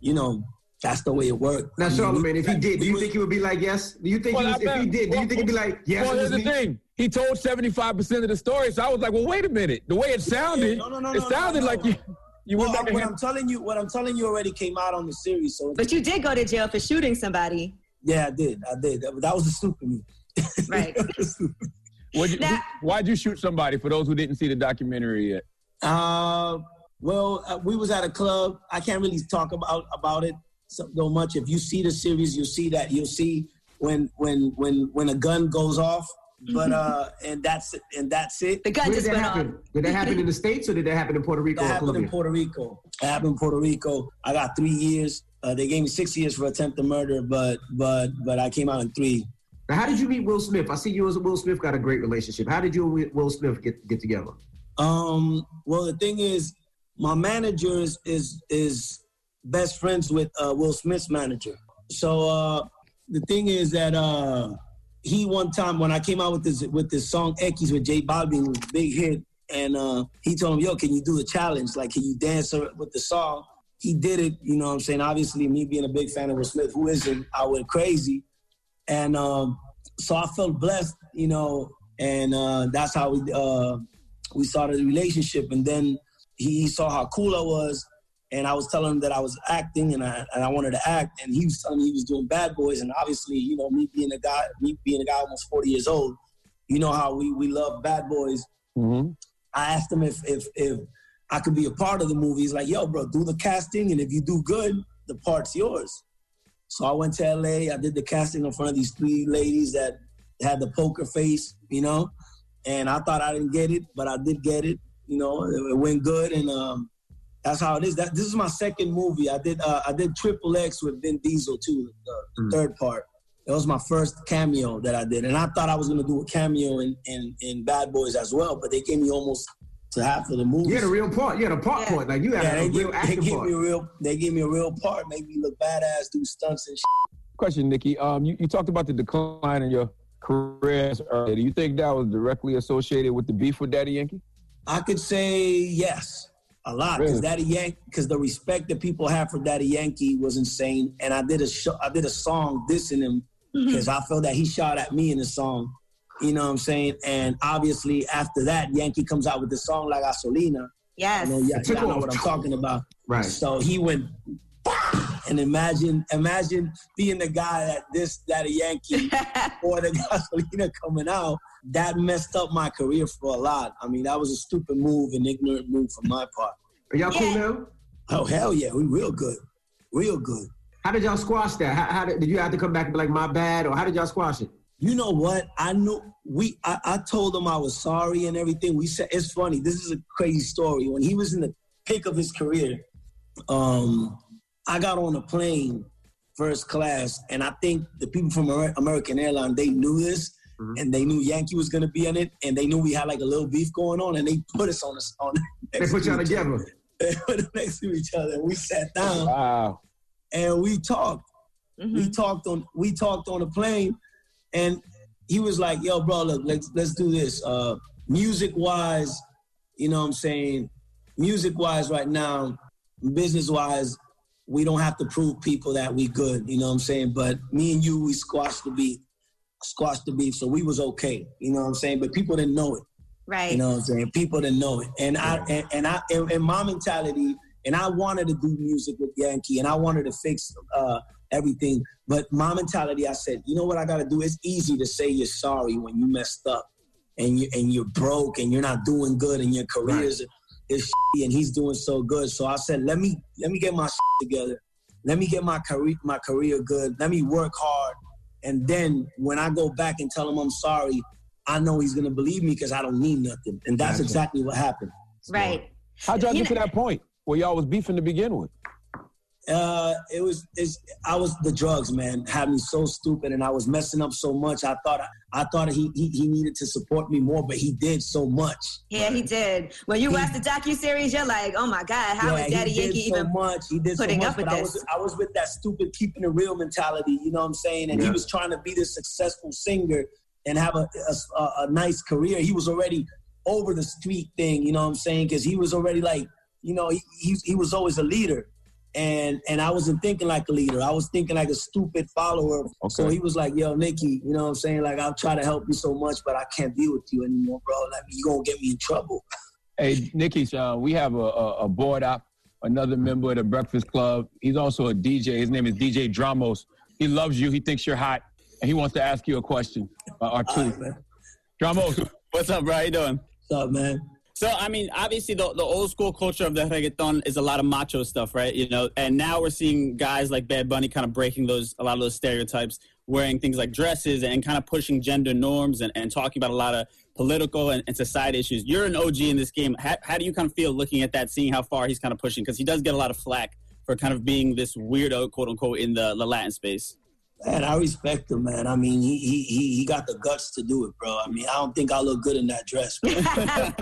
you know that's the way it worked. Now, I mean, Charlamagne, if he did, do you think he would be like yes? Do you think Well, he was, if he did, do you think he'd be like yes? Well, it here's the me? thing. He told 75% of the story, so I was like, well, wait a minute. The way it sounded, No, no, no, it sounded no, like no. you, you Well, went back what I'm telling you, what I'm telling you already came out on the series. So, But you did go to jail for shooting somebody. yeah, I did. I did. That, that was the stupid me. Right. What'd you, who- why'd you shoot somebody for those who didn't see the documentary yet? Uh, well, uh, we was at a club. I can't really talk about about it so, so much. If you see the series, you'll see that. You'll see when when when when a gun goes off. But uh, and that's it. And that's it. The gun Where did that happen? Did that happen in the States or did that happen in Puerto Rico That or happened Colombia? in Puerto Rico. It happened in Puerto Rico. I got three years. Uh, they gave me six years for attempted murder, but but but I came out in three. Now, how did you meet Will Smith? I see you as Will Smith got a great relationship. How did you and Will Smith get get together? Um, well, the thing is, my manager is is, is best friends with uh, Will Smith's manager. So uh, the thing is that uh, he one time when I came out with this with this song Equis with J Balvin was a big hit, and uh, he told him, "Yo, can you do the challenge? Like, can you dance with the song?" He did it. You know what I'm saying? Obviously, me being a big fan of Will Smith, who isn't, I went crazy. And um, so I felt blessed, you know, and uh, that's how we uh, we started a relationship. And then he saw how cool I was, and I was telling him that I was acting and I, and I wanted to act, and he was telling me he was doing Bad Boys. And obviously, you know, me being a guy, me being a guy almost 40 years old, you know how we we love Bad Boys. Mm-hmm. I asked him if if if I could be a part of the movie. He's like, "Yo, bro, do the casting, and if you do good, the part's yours." So I went to LA. I did the casting in front of these three ladies that had the poker face, you know, and I thought I didn't get it, but I did get it. You know, it, it went good, and um, that's how it is. That this is my second movie. I did uh, I did Triple X with Vin Diesel too, the, the third part. It was my first cameo that I did, and I thought I was gonna do a cameo in in, in Bad Boys as well, but they gave me almost to half of the movie. You had a real part. You had a part part. Like you had Yeah, a real give, they acting give part. me a real they give me a real part, made me look badass, do stunts and shit. Question, Nicky. Um, you, you talked about the decline in your career earlier. Do you think that was directly associated with the beef with Daddy Yankee? I could say yes, a lot, because Really? Daddy Yankee, because the respect that people have for Daddy Yankee was insane, and I did a show, I did a song dissing him mm-hmm. because I felt that he shot at me in the song. You know what I'm saying? And obviously, after that, Yankee comes out with the song La Gasolina. Yes. You know, yeah, It took y'all know what I'm talking about. Right. So he went, and imagine, imagine being the guy that this Daddy Yankee or the Gasolina coming out. That messed up my career for a lot. I mean, that was a stupid move, an ignorant move from my part. Are y'all cool now? Oh hell yeah, we real good, real good. How did y'all squash that? How, how did, did you have to come back and be like, my bad, or how did y'all squash it? You know what? I knew we. I, I told him I was sorry and everything. We said it's funny. This is a crazy story. When he was in the peak of his career, um, I got on a plane, first class, and I think the people from American Airlines they knew this, and they knew Yankee was gonna be in it, and they knew we had like a little beef going on, and they put us on us on. They put y'all together. They put us next to each other, we sat down Wow. and we talked. We talked on we talked on the plane, and he was like, "Yo, bro, look, let's let's do this. Uh, music wise, you know, what I'm saying, music wise, right now, business wise, we don't have to prove people that we good. You know, what I'm saying, but me and you, we squashed the beef, squashed the beef, so we was okay. You know, what I'm saying, but people didn't know it. Right. You know what I'm saying? People didn't know it. And I and, and I and, and my mentality, and I wanted to do music with Yankee and I wanted to fix uh, everything. But my mentality, I said, you know what I gotta do? It's easy to say you're sorry when you messed up and you and you're broke and you're not doing good and your career is is and he's doing so good. So I said, let me let me get my together. Let me get my career my career good. Let me work hard. And then when I go back and tell him I'm sorry, I know he's gonna believe me because I don't mean nothing. And that's exactly what happened. Right. How'd y'all You get to that point where y'all was beefing to begin with? Uh, it was. It's, I was the drugs, man, had me so stupid, and I was messing up so much. I thought I thought he he, he needed to support me more, but he did so much. Yeah, he did. When you watch the docu series, you're like, oh my god, how is Yeah, Daddy he did Yankee so even much. He did putting so much, up with but I this? was I was with that stupid keeping it real mentality. You know what I'm saying? And he was trying to be this successful singer and have a, a, a- a nice career. He was already over the street thing. You know what I'm saying? Because he was already like, you know, he, he he was always a leader. And and I wasn't thinking like a leader. I was thinking like a stupid follower. So he was like, "Yo, Nicky, you know what I'm saying? Like I'll try to help you so much, but I can't be with you anymore, bro. Like you gonna get me in trouble." Hey, Nicky, uh, we have a, a, a board op, another member of the Breakfast Club. He's also a DJ. His name is DJ Dramos. He loves you. He thinks you're hot, and he wants to ask you a question uh, or two. Dramos, what's up, bro? How you doing? What's up, man? So, I mean, obviously, the, the old school culture of the reggaeton is a lot of macho stuff, right? You know, and now we're seeing guys like Bad Bunny kind of breaking those a lot of those stereotypes, wearing things like dresses and kind of pushing gender norms and, and talking about a lot of political and, and society issues. You're an OG in this game. How, how do you kind of feel looking at that, seeing how far he's kind of pushing? Because he does get a lot of flack for kind of being this weirdo, quote unquote, in the, the Latin space. Man, I respect him, man. I mean, he, he he he got the guts to do it, bro. I mean, I don't think I look good in that dress. I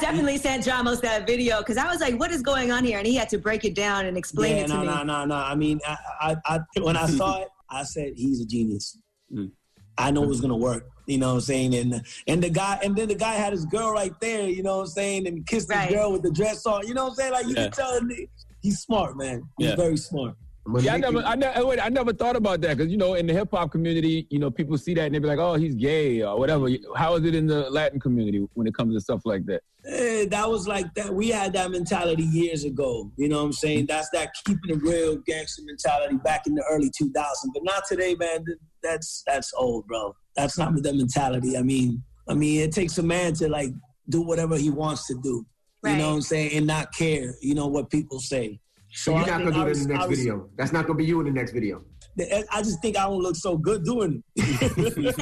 definitely sent Dramos that video because I was like, what is going on here? And he had to break it down and explain yeah, it to no, me. no, no, no. I mean, I, I, I when I saw it, I said he's a genius. Mm. I know it was gonna work. You know what I'm saying? And and the guy and then the guy had his girl right there. You know what I'm saying? And kissed Right. the girl with the dress on. You know what I'm saying? Like you Yeah. can tell he's smart, man. He's Yeah. very smart. Yeah, I never, I never, wait, I never thought about that because you know, in the hip hop community, you know, people see that and they be like, "Oh, he's gay" or whatever. How is it in the Latin community when it comes to stuff like that? Eh, that was like that. We had that mentality years ago. You know what I'm saying? That's that keeping it real gangster mentality back in the early 2000s. But not today, man. That's that's old, bro. That's not the mentality. I mean, I mean, it takes a man to like do whatever he wants to do. You know what I'm saying? And not care. You know what people say. So you're I not gonna do I that in the next was- video. That's not gonna be you in the next video. I just think I don't look so good doing it.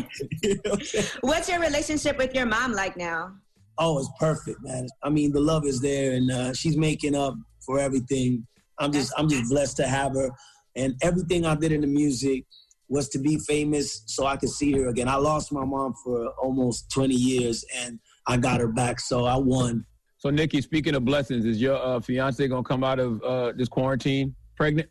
What's your relationship with your mom like now? Oh, it's perfect, man. I mean, the love is there, and uh, she's making up for everything. I'm just, I'm just blessed to have her, and everything I did in the music was to be famous, so I could see her again. I lost my mom for almost 20 years, and I got her back, so I won. So, Nicky, speaking of blessings, is your uh, fiance gonna come out of uh, this quarantine pregnant?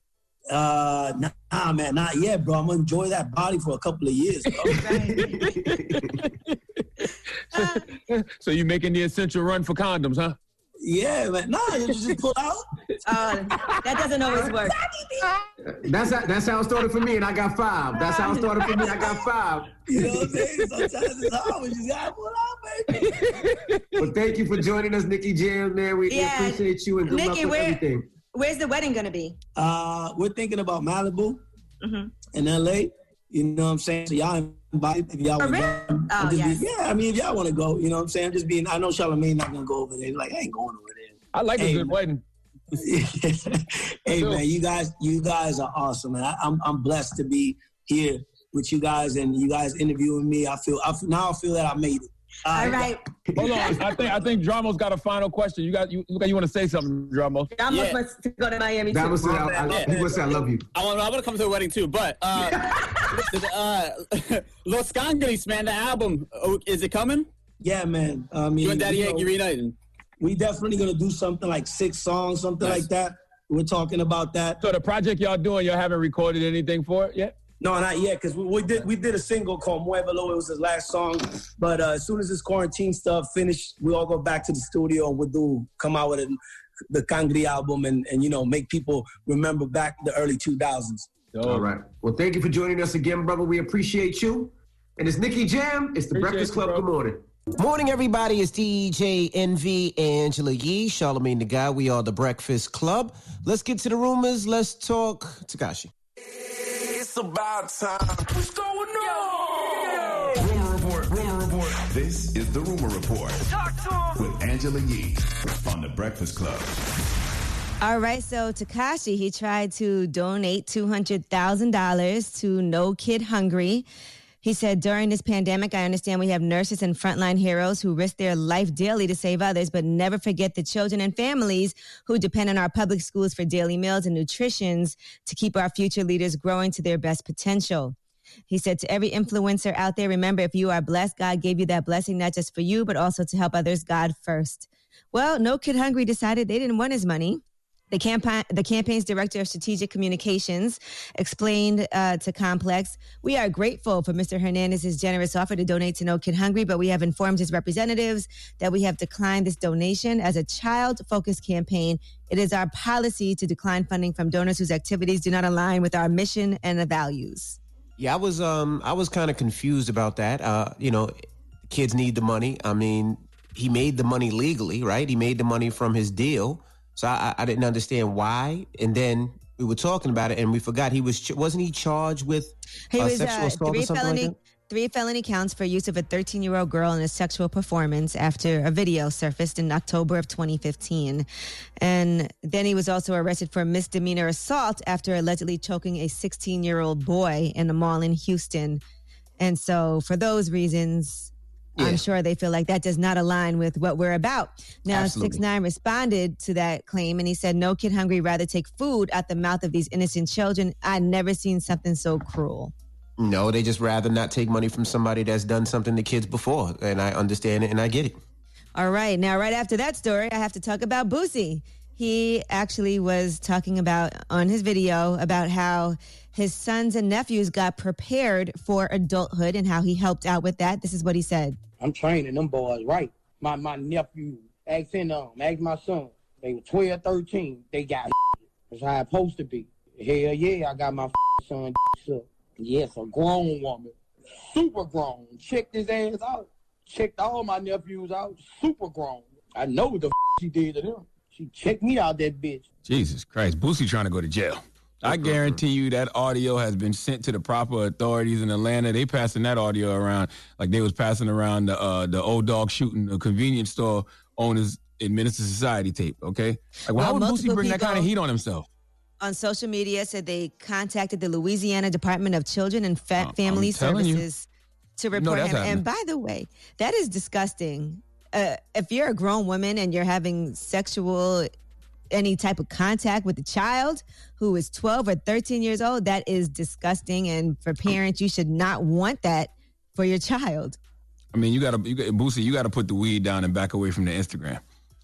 Uh, nah, man, not yet, bro. I'm gonna enjoy that body for a couple of years, bro. So you making the essential run for condoms, huh? Yeah, man. Nah, you just pull out. Uh, that doesn't always work. That's how, that's how it started for me, and I got five. That's how it started for me. I got five. You know what I'm saying? Sometimes it's hard. We just gotta pull out, baby. Well, thank you for joining us, Nicky Jam. Man, we, we appreciate you and good Nicky, luck with where- everything. Where's the wedding gonna be? Uh, we're thinking about Malibu Mhm. in LA. You know what I'm saying? So y'all invite if y'all Oh, want really? to go. Oh, yes. being- yeah, I mean, if y'all want to go, you know what I'm saying? I'm just being, I know Charlamagne not going to go over there. Like, I ain't going over there. I like Hey, a good wedding. hey, man, you guys, you guys are awesome, man. I, I'm, I'm blessed to be here with you guys and you guys interviewing me. I feel, I, feel- now I feel that I made it. All right. Hold on, I think I think Dramo's got a final question. You got you look you want to say something, Dramo. Dramos wants to go to Miami too. That was I, I, he say I love you. I want, I want to come to the wedding too, but uh, uh, Los Cangris, man, the album, oh, is it coming? Yeah, man. I mean, You and Daddy you Yankee know, reuniting. We definitely gonna do something like six songs, something Nice. like that. We're talking about that. So the project y'all doing, y'all haven't recorded anything for it yet? No, not yet, because we, we did we did a single called Muévelo. It was his last song. But uh, as soon as this quarantine stuff finished, we all go back to the studio and we'll do come out with a, the Cangri album and and you know make people remember back the early 2000s. All right. Well, thank you for joining us again, brother. We appreciate you. And it's Nicky Jam. It's the Appreciate Breakfast Club. bro. Good morning. Morning, everybody. It's DJ Envy, Angela Yee, Charlamagne the God. We are the Breakfast Club. Let's get to the rumors. Let's talk Tekashi. It's about time. What's going on? Rumor report. Rumor report. This is the rumor report Talk to him. with Angela Yee on the Breakfast Club. All right, so Tekashi, he tried to donate $200,000 to No Kid Hungry. He said, during this pandemic, I understand we have nurses and frontline heroes who risk their life daily to save others, but never forget the children and families who depend on our public schools for daily meals and nutritions to keep our future leaders growing to their best potential. He said to every influencer out there, remember, if you are blessed, God gave you that blessing, not just for you, but also to help others, God first. Well, No Kid Hungry decided they didn't want his money. The, campaign, the campaign's director of strategic communications explained uh, to Complex, "We are grateful for Mr. Hernandez's generous offer to donate to No Kid Hungry, but we have informed his representatives that we have declined this donation as a child-focused campaign. It is our policy to decline funding from donors whose activities do not align with our mission and the values." Yeah, I was um I was kind of confused about that. Uh, you know, kids need the money. I mean, he made the money legally, right? He made the money from his deal. So I, I didn't understand why. And then we were talking about it, and we forgot he was wasn't he charged with He uh, was sexual uh, assault three or something felony like three felony counts for use of a 13 year old girl in a sexual performance after a video surfaced in October of 2015, and then he was also arrested for misdemeanor assault after allegedly choking a 16 year old boy in a mall in Houston. And so, for those reasons, I'm sure they feel like that does not align with what we're about. Now, Six Nine responded to that claim, and he said, "No kid hungry rather take food out the mouth of these innocent children. I never seen something so cruel." No, they just rather not take money from somebody that's done something to kids before, and I understand it and I get it. All right. Now, right after that story, I have to talk about Boosie. He actually was talking about on his video about how his sons and nephews got prepared for adulthood and how he helped out with that. This is what he said. I'm training them boys right. My my nephew, asking um, ask my son. They were 12, 13. They got That's how it's supposed to be. Hell yeah, I got my son up. Yes, a grown woman. Super grown. Checked his ass out. Checked all my nephews out. Super grown. I know what the she did to them. She checked me out, that bitch. Jesus Christ, Boosie trying to go to jail. I guarantee you that audio has been sent to the proper authorities in Atlanta. They passing that audio around like they was passing around the uh, the old dog shooting the convenience store owners in Menace II Society tape. Okay, like well, how would Boosie bring that kind of heat on himself? On social media, said they contacted the Louisiana Department of Children and Fa- Family telling you. Services to You know report him. happening. And by the way, that is disgusting. Uh, if you're a grown woman and you're having sexual any type of contact with a child who is 12 or 13 years old, that is disgusting. And for parents, you should not want that for your child. I mean, you gotta, you got Boosie, you gotta put the weed down and back away from the Instagram.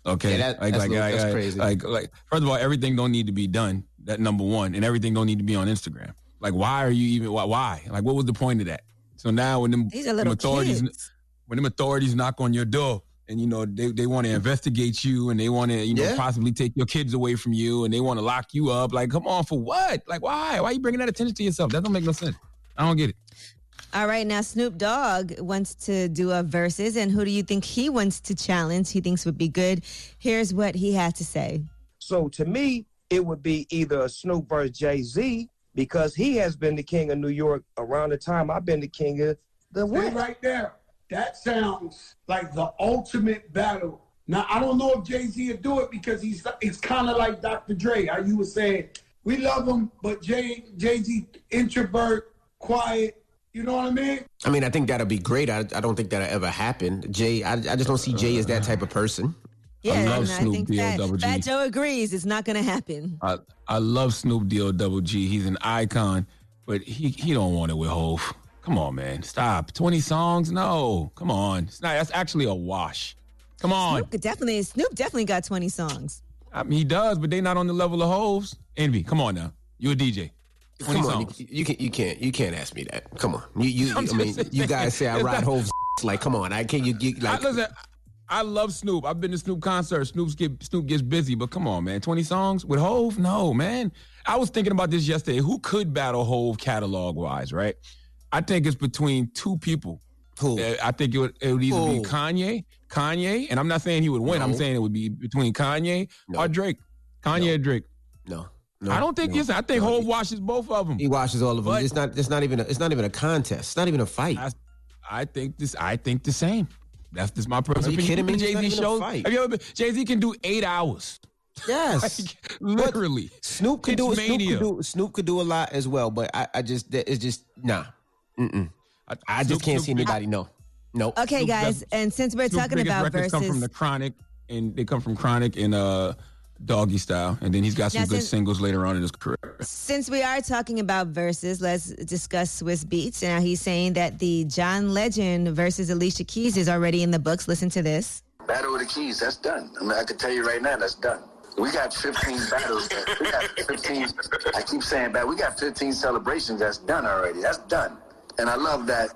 Okay, Yeah, that- like, that's like, little- like, that's like- crazy. Like, like, first of all, everything don't need to be done. That number one, and everything don't need to be on Instagram. Like, why are you even? Why? why? Like, what was the point of that? So now, when them, them authorities, kids. when them authorities knock on your door, and you know they, they want to investigate you, and they want to you know Yeah. possibly take your kids away from you, and they want to lock you up. Like, come on, for what? Like, why? Why are you bringing that attention to yourself? That don't make no sense. I don't get it. All right, now Snoop Dogg wants to do a Verzuz, and who do you think he wants to challenge? He thinks would be good. Here's what he had to say. So to me, it would be either a Snoop versus Jay Z because he has been the king of New York around the time I've been the king of the Stay West. right there. That sounds like the ultimate battle. Now I don't know if Jay Z will do it because he's it's kind of like Dr. Dre. How you were saying we love him, but Jay Jay Z introvert, quiet. You know what I mean? I mean, I think that'll be great. I, I don't think that'll ever happen. Jay, I, I just don't see Jay as that type of person. Yeah, I love and I Snoop think D-O Fat, double G. Fat Joe agrees it's not going to happen. I I love Snoop D O Double G. He's an icon, but he he don't want it with Hove. Come on, man, stop. Twenty songs? No, come on. It's not. That's actually a wash. Come on. Snoop definitely Snoop definitely got 20 songs. I mean, he does, but they not on the level of Hove's. Envy, come on now. You a DJ? Come on, songs. you, you can you can't you can't ask me that. Come on, you you. I'm I mean, just you guys say I ride Hove's like, come on, I can't you, you like. I, listen, I love Snoop. I've been to Snoop concerts. Snoop's get Snoop gets busy, but come on, man. Twenty songs with Hove? No, man. I was thinking about this yesterday. Who could battle Hove catalog wise, right? I think it's between two people. Who? Uh, I think it would, it would either be Kanye, Kanye, and I'm not saying he would win. I'm saying it would be between Kanye or Drake. Kanye or Drake. No, no. I don't think. no, yes, I think no. Hove washes both of them. He washes all of them. But- it's not. It's not even. A, it's not even a contest. It's not even a fight. I, I think this. I think the same. That's just my personal Are you opinion. kidding me? Jay Z shows. Have you ever been? Jay Z can do eight hours. Yes, Like, literally. Snoop could do. Snoop could do. Snoop could do a lot as well. But I, I just. It's just nah. Mm-mm. I just can't see anybody. No, no. Okay, guys, and since we're Snoop's talking about records come from the Chronic, and they come from Chronic and uh, Doggy Style, and then he's got some Now, good since- singles later on in his career. since we are talking about Verzuz, let's discuss Swizz Beatz. Now he's saying that the John Legend versus Alicia Keys is already in the books. Listen to this. Battle of the Keys, that's done. I mean, I can tell you right now, that's done. We got 15 battles. We got 15. I keep saying that. We got 15 celebrations that's done already. That's done. And I love that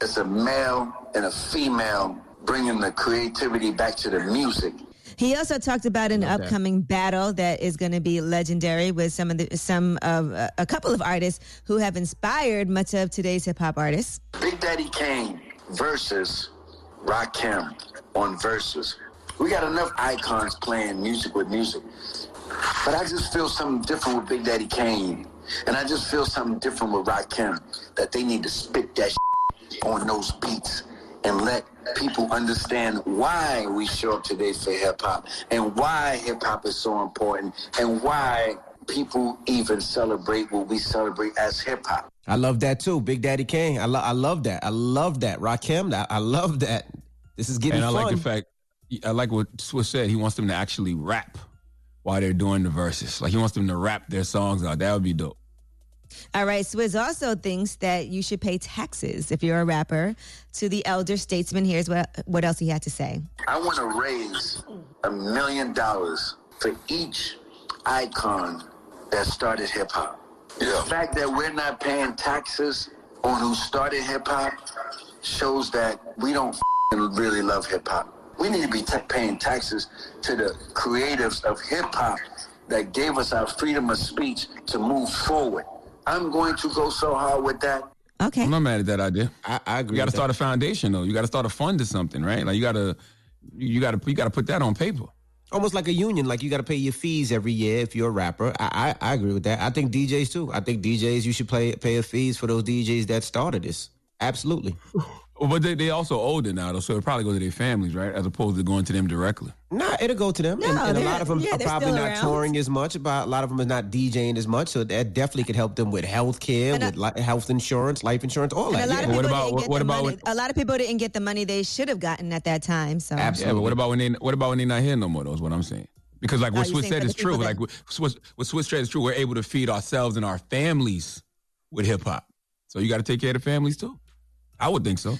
it's a male and a female bringing the creativity back to the music. He also talked about an Love that. upcoming battle that is going to be legendary with some of the some of uh, a couple of artists who have inspired much of today's hip hop artists. Big Daddy Kane versus Rakim on Verzuz. We got enough icons playing music with music. But I just feel something different with Big Daddy Kane. And I just feel something different with Rakim. That they need to spit that on those beats and let people understand why we show up today for hip hop and why hip hop is so important and why people even celebrate what we celebrate as hip hop. I love that too. Big Daddy Kane. I, lo- I love that. I love that. Rakim, I, I love that. This is getting and I like the fact, I like what Swizz said. He wants them to actually rap while they're doing the Verzuz. Like he wants them to rap their songs out. That would be dope. All right, Swizz also thinks that you should pay taxes if you're a rapper to the elder statesman. Here's what what else he had to say. I want to raise a million dollars for each icon that started hip hop. Yeah. The fact that we're not paying taxes on who started hip hop shows that we don't f***ing really love hip hop. We need to be ta paying taxes to the creatives of hip hop that gave us our freedom of speech to move forward. I'm going to go so hard with that. Okay. I'm not mad at that idea. I, I agree. You got to start that. a foundation though. You got to start a fund or something, right? Like you got to, you got to, you got to put that on paper. Almost like a union, like you got to pay your fees every year if you're a rapper. I, I I agree with that. I think DJs too. I think DJs you should pay pay a fees for those DJs that started this. Absolutely. Well, but they they also older now though, so it probably go to their families, right? As opposed to going to them directly. Nah, it'll go to them. No, and, and a lot of them yeah, are probably not around. touring as much. But a lot of them are not DJing as much. So that definitely could help them with health care, with li- health insurance, life insurance, all And that. a lot yeah. of people didn't get the money. a lot of people didn't get the money they should have gotten at that time. So Yeah, but what about when they what about when they're not here no more? Though is what I'm saying. Because like what you Swizz said is true. that- Like what Swizz, what Swizz said is true. We're able to feed ourselves and our families with hip hop. So you got to take care of the families too. I would think so.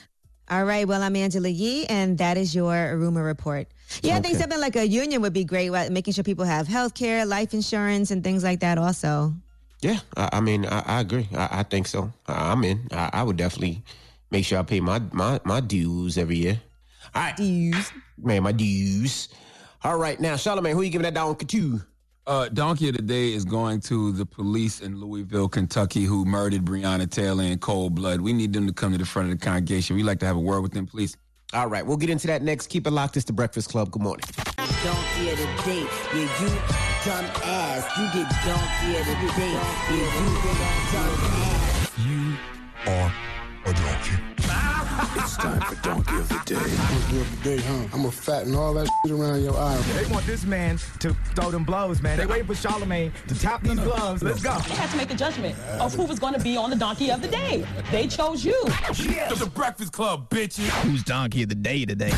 All right. Well, I'm Angela Yee, and that is your rumor report. Yeah, I think something like a union would be great, making sure people have health care, life insurance, and things like that also. Yeah, I, I mean, I, I agree. I, I think so. I, I'm in. I, would definitely make sure I pay my my my dues every year. All right, dues, man, my dues. All right, now, Charlamagne, who you giving that down to? Uh, Donkey of the Day is going to the police in Louisville, Kentucky, who murdered Breonna Taylor in cold blood. We need them to come to the front of the congregation. We'd like to have a word with them, please. All right, we'll get into that next. Keep it locked. It's the Breakfast Club. Good morning. Donkey of the day, yeah, you dumb ass. You get donkey of the day, yeah, you dumb ass. You are a donkey. It's time for Donkey of the Day. Donkey of the day, huh? I'm gonna fatten all that shit around your eye. They want this man to throw them blows, man. They waiting for Charlamagne to tap these gloves. Let's go. They had to make a judgment of who was going to be on the donkey of the day. They chose you. Yeah, the Breakfast Club, bitches. Who's Donkey of the Day today?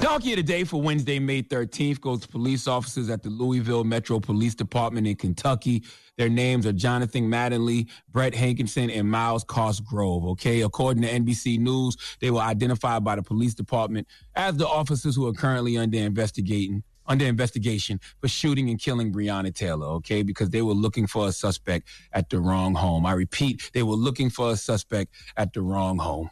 Donkey of the Day for Wednesday, May 13th goes to police officers at the Louisville Metro Police Department in Kentucky. Their names are Jonathan Mattingly, Brett Hankinson, and Myles Cosgrove. Okay, according to NBC News, they were identified by the police department as the officers who are currently under investigating under investigation for shooting and killing Breonna Taylor, okay? Because they were looking for a suspect at the wrong home. I repeat, they were looking for a suspect at the wrong home.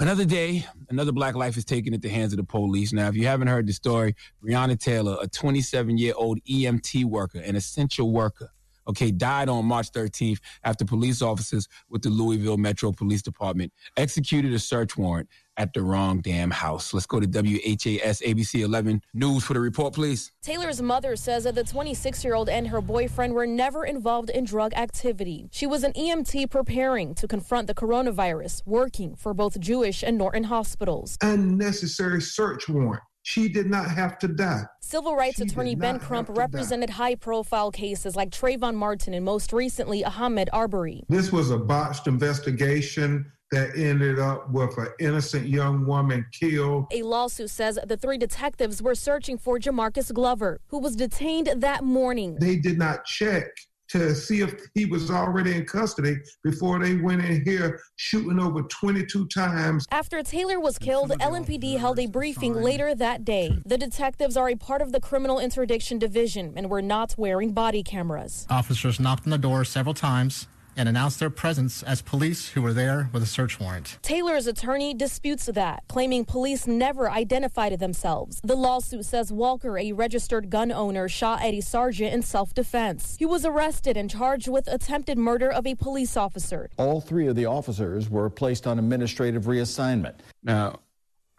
Another day, another black life is taken at the hands of the police. Now, if you haven't heard the story, Breonna Taylor, a 27 year old EMT worker, an essential worker, okay, died on March 13th after police officers with the Louisville Metro Police Department executed a search warrant at the wrong damn house. Let's go to WHAS ABC 11 News for the report, please. Taylor's mother says that the 26 year old and her boyfriend were never involved in drug activity. She was an EMT preparing to confront the coronavirus, working for both Jewish and Norton hospitals. unnecessary search warrant. She did not have to die. Civil rights She attorney Ben Crump represented high profile cases like Trayvon Martin and most recently Ahmaud Arbery. This was a botched investigation. that ended up with an innocent young woman killed. A lawsuit says the three detectives were searching for Jamarcus Glover, who was detained that morning. They did not check to see if he was already in custody before they went in here shooting over 22 times. After Taylor was killed, LMPD held a briefing later that day. The detectives are a part of the Criminal Interdiction Division and were not wearing body cameras. Officers knocked on the door several times and announced their presence as police who were there with a search warrant. Taylor's attorney disputes that, claiming police never identified themselves. The lawsuit says Walker, a registered gun owner, shot Eddie a sergeant in self defense. He was arrested and charged with attempted murder of a police officer. All three of the officers were placed on administrative reassignment. Now,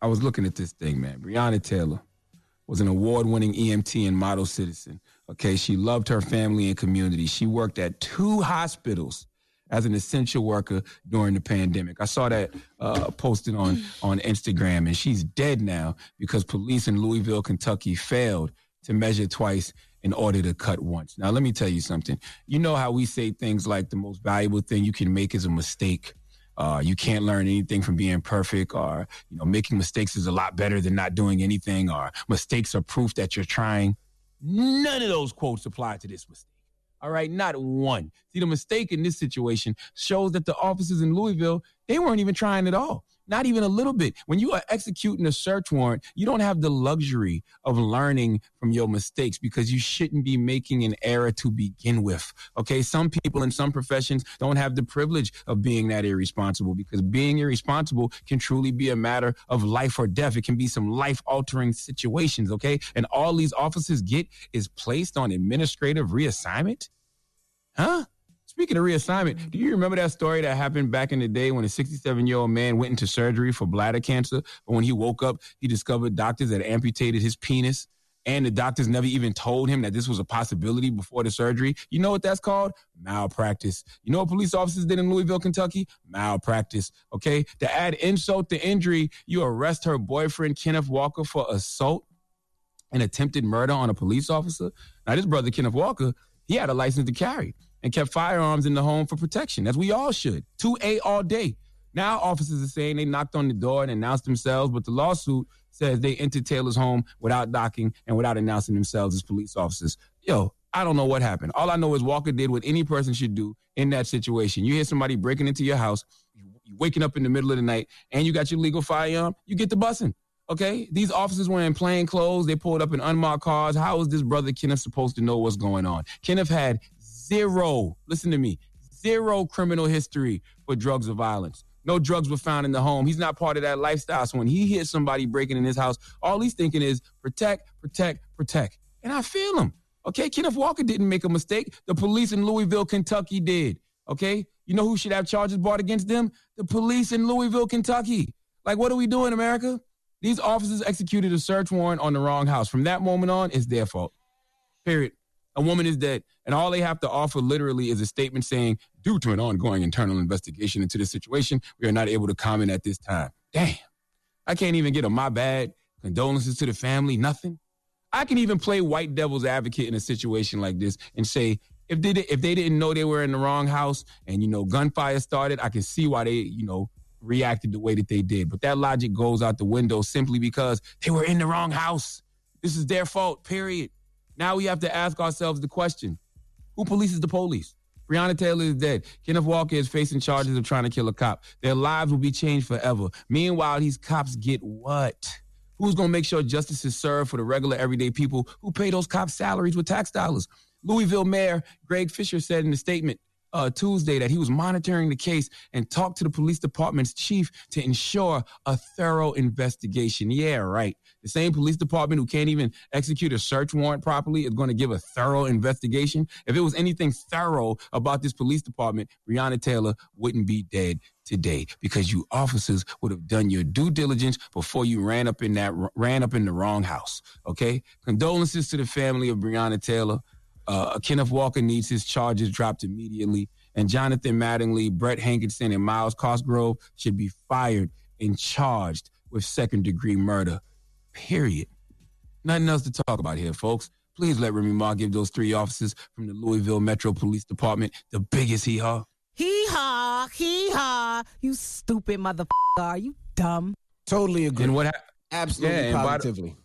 I was looking at this thing, man. Breonna Taylor was an award winning EMT and model citizen. Okay, she loved her family and community. She worked at two hospitals as an essential worker during the pandemic. I saw that uh, posted on on Instagram, and she's dead now because police in Louisville, Kentucky, failed to measure twice in order to cut once. Now, let me tell you something. You know how we say things like the most valuable thing you can make is a mistake. Uh, you can't learn anything from being perfect, or you know, making mistakes is a lot better than not doing anything, or mistakes are proof that you're trying. None of those quotes apply to this mistake. All right, not one. See, the mistake in this situation shows that the officers in Louisville, they weren't even trying at all. Not even a little bit. When you are executing a search warrant, you don't have the luxury of learning from your mistakes because you shouldn't be making an error to begin with. Okay. Some people in some professions don't have the privilege of being that irresponsible because being irresponsible can truly be a matter of life or death. It can be some life altering situations. Okay. And all these officers get is placed on administrative reassignment. Huh? Speaking of reassignment, do you remember that story that happened back in the day when a 67 year old man went into surgery for bladder cancer? But when he woke up, he discovered doctors had amputated his penis. And the doctors never even told him that this was a possibility before the surgery. You know what that's called? Malpractice. You know what police officers did in Louisville, Kentucky? Malpractice. Okay. To add insult to injury, you arrest her boyfriend, Kenneth Walker, for assault and attempted murder on a police officer. Now, this brother, Kenneth Walker, he had a license to carry and kept firearms in the home for protection, as we all should. 2A all day. Now officers are saying they knocked on the door and announced themselves, but the lawsuit says they entered Taylor's home without knocking and without announcing themselves as police officers. Yo, I don't know what happened. All I know is Walker did what any person should do in that situation. You hear somebody breaking into your house, you waking up in the middle of the night, and you got your legal firearm, you get the busing. Okay, these officers were in plain clothes. They pulled up in unmarked cars. How is this brother Kenneth supposed to know what's going on? Kenneth had zero, listen to me, zero criminal history for drugs or violence. No drugs were found in the home. He's not part of that lifestyle. So when he hits somebody breaking in his house, all he's thinking is protect, protect, protect. And I feel him. Okay, Kenneth Walker didn't make a mistake. The police in Louisville, Kentucky did. Okay, you know who should have charges brought against them? The police in Louisville, Kentucky. Like, what are we doing, America? These officers executed a search warrant on the wrong house. From that moment on, it's their fault. Period. A woman is dead, and all they have to offer literally is a statement saying, due to an ongoing internal investigation into this situation, we are not able to comment at this time. Damn. I can't even get a my bad, condolences to the family, nothing. I can even play white devil's advocate in a situation like this and say, if they if they didn't know they were in the wrong house and you know gunfire started, I can see why they you know reacted the way that they did. But that logic goes out the window simply because they were in the wrong house. This is their fault. Period. Now we have to ask ourselves the question: Who polices the police? Breonna Taylor is dead. Kenneth Walker is facing charges of trying to kill a cop. Their lives will be changed forever. Meanwhile, these cops get what? Who's going to make sure justice is served for the regular everyday people who pay those cops' salaries with tax dollars? Louisville Mayor Greg Fisher said in a statement uh, Tuesday that he was monitoring the case and talked to the police department's chief to ensure a thorough investigation. Yeah, right. The same police department who can't even execute a search warrant properly is going to give a thorough investigation. If it was anything thorough about this police department, Breonna Taylor wouldn't be dead today because you officers would have done your due diligence before you ran up in that ran up in the wrong house. Okay, condolences to the family of Breonna Taylor. Uh, Kenneth Walker needs his charges dropped immediately, and Jonathan Mattingly, Brett Hankinson, and Myles Cosgrove should be fired and charged with second degree murder. Period. Nothing else to talk about here, folks. Please let Remy Ma give those three officers from the Louisville Metro Police Department the biggest hee haw. Hee haw, hee haw. You stupid motherfucker. Are you dumb? Totally agree. And what? Ha- Absolutely, and by the- positively.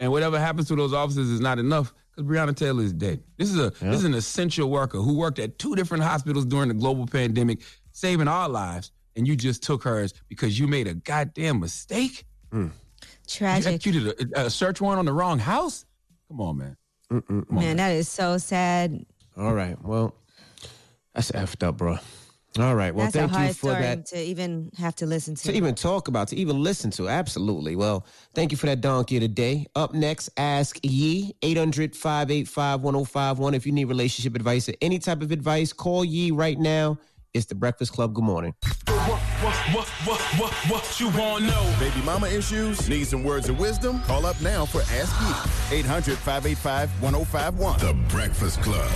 and whatever happens to those officers is not enough because Breonna Taylor is dead. This is a this is an essential worker who worked at two different hospitals during the global pandemic, saving our lives, and you just took hers because you made a goddamn mistake. Mm. You Tragic. executed a, a search warrant on the wrong house. Come on, man. Man, that is so sad. All right. Well, that's effed up, bro. All right. Well, That's a thank hard you for that. to even have to listen to. To even talk about, to even listen to. Absolutely. Well, thank you for that donkey of the day. Up next, Ask Yee, 800 585 1051. If you need relationship advice or any type of advice, call Yee right now. It's the Breakfast Club. Good morning. What, what, what, what, what you want to know? Baby mama issues? Need some words of wisdom? Call up now for Ask Yee. 800 585 1051. The Breakfast Club.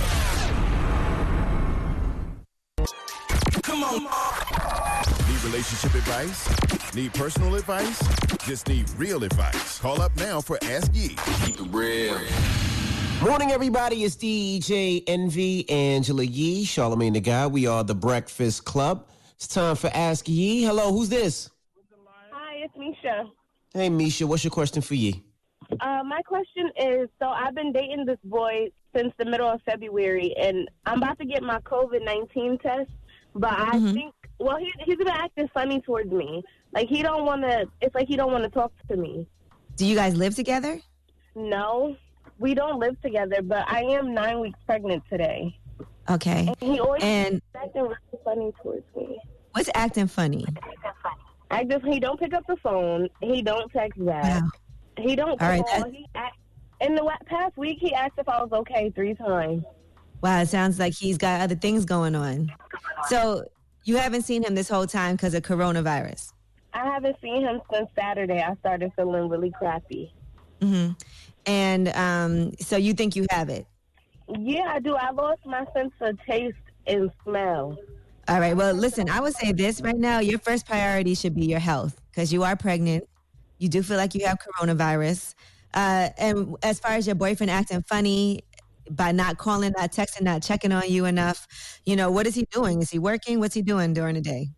Come on. Need relationship advice? Need personal advice? Just need real advice. Call up now for Ask Yee. Keep it real. Morning, everybody. It's DJ Envy, Angela Yee, Charlamagne the God. We are the Breakfast Club. It's time for Ask Yee. Hello, who's this? Hi, it's Misha. Hey, Misha. What's your question for Yee? Uh, my question is so I've been dating this boy since the middle of February, and I'm about to get my COVID 19 test, but I Mm-hmm. think, well, he, he's been acting funny towards me. Like, he don't want to, it's like he don't want to talk to me. Do you guys live together? No, we don't live together, but I am nine weeks pregnant today. Okay. And he always And acting really funny towards me. what's acting funny? I just he don't pick up the phone. He don't text back. Wow. He don't All call. right, that- he act, in the past week, he asked if I was okay three times. Wow, it sounds like he's got other things going on. So you haven't seen him this whole time because of coronavirus. I haven't seen him since Saturday. I started feeling really crappy. hmm And um, so you think you have it? Yeah, I do. I lost my sense of taste and smell. All right. Well, listen, I would say this right now. Your first priority should be your health because you are pregnant. You do feel like you have coronavirus. Uh, and as far as your boyfriend acting funny by not calling, not texting, not checking on you enough, you know, what is he doing? Is he working? What's he doing during the day?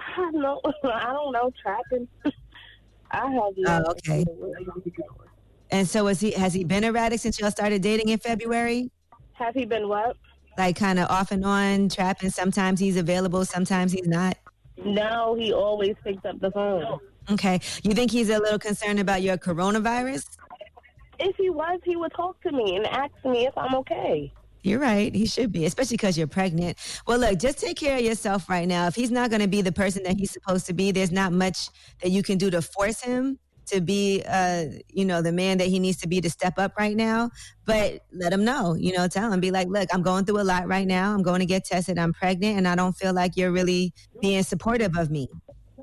I don't know. I don't know. Trapping. I have no. Oh, okay. And so is he has he been erratic since y'all started dating in February? Have he been what? Like kind of off and on, trapping. Sometimes he's available, sometimes he's not. No, he always picks up the phone. Okay. You think he's a little concerned about your coronavirus? If he was, he would talk to me and ask me if I'm okay. You're right. He should be, especially because you're pregnant. Well, look, just take care of yourself right now. If he's not going to be the person that he's supposed to be, there's not much that you can do to force him to be, uh, you know, the man that he needs to be to step up right now. But let him know, you know, tell him, be like, look, I'm going through a lot right now. I'm going to get tested. I'm pregnant, and I don't feel like you're really being supportive of me.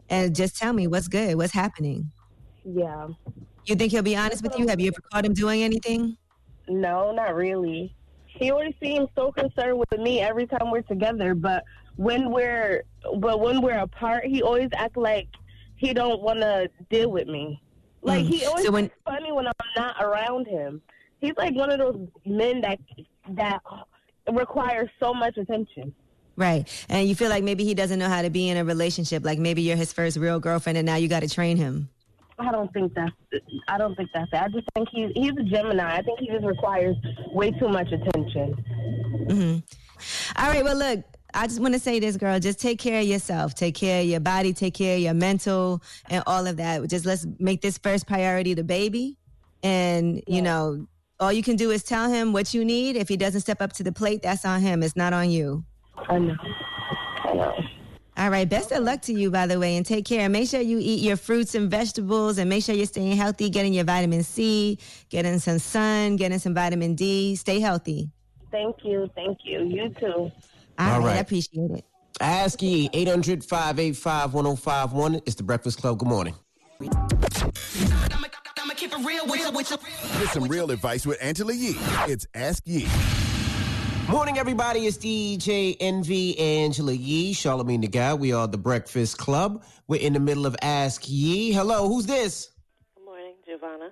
And just tell me what's good, what's happening. Yeah. You think he'll be honest with you? Have you ever caught him doing anything? No, not really. He always seems so concerned with me every time we're together, but when we're but when we're apart, he always act like he don't want to deal with me. Like Mm. he always So when- funny when I'm not around him. He's like one of those men that that requires so much attention. Right. And you feel like maybe he doesn't know how to be in a relationship. Like maybe you're his first real girlfriend and now you got to train him. I don't think that's. I don't think that's it. I just think he's he's a Gemini. I think he just requires way too much attention. hmm All right. Well, look, I just want to say this, girl. Just take care of yourself. Take care of your body. Take care of your mental and all of that. Just let's make this first priority the baby. And, you know, all you can do is tell him what you need. If he doesn't step up to the plate, that's on him. It's not on you. I know. I know. All right. Best of luck to you, by the way, and take care. Make sure you eat your fruits and vegetables and make sure you're staying healthy, getting your vitamin C, getting some sun, getting some vitamin D. Stay healthy. Thank you. Thank you. You too. All, All right. right. I appreciate it. Ask Yee, 800 585 1051. It's the Breakfast Club. Good morning. Get some real advice with Angela Yee. It's Ask Yee. Morning, everybody. It's DJ Envy Angela Yee, Charlamagne the God. We are the Breakfast Club. We're in the middle of Ask Yee. Hello, who's this? Good morning, Giovanna.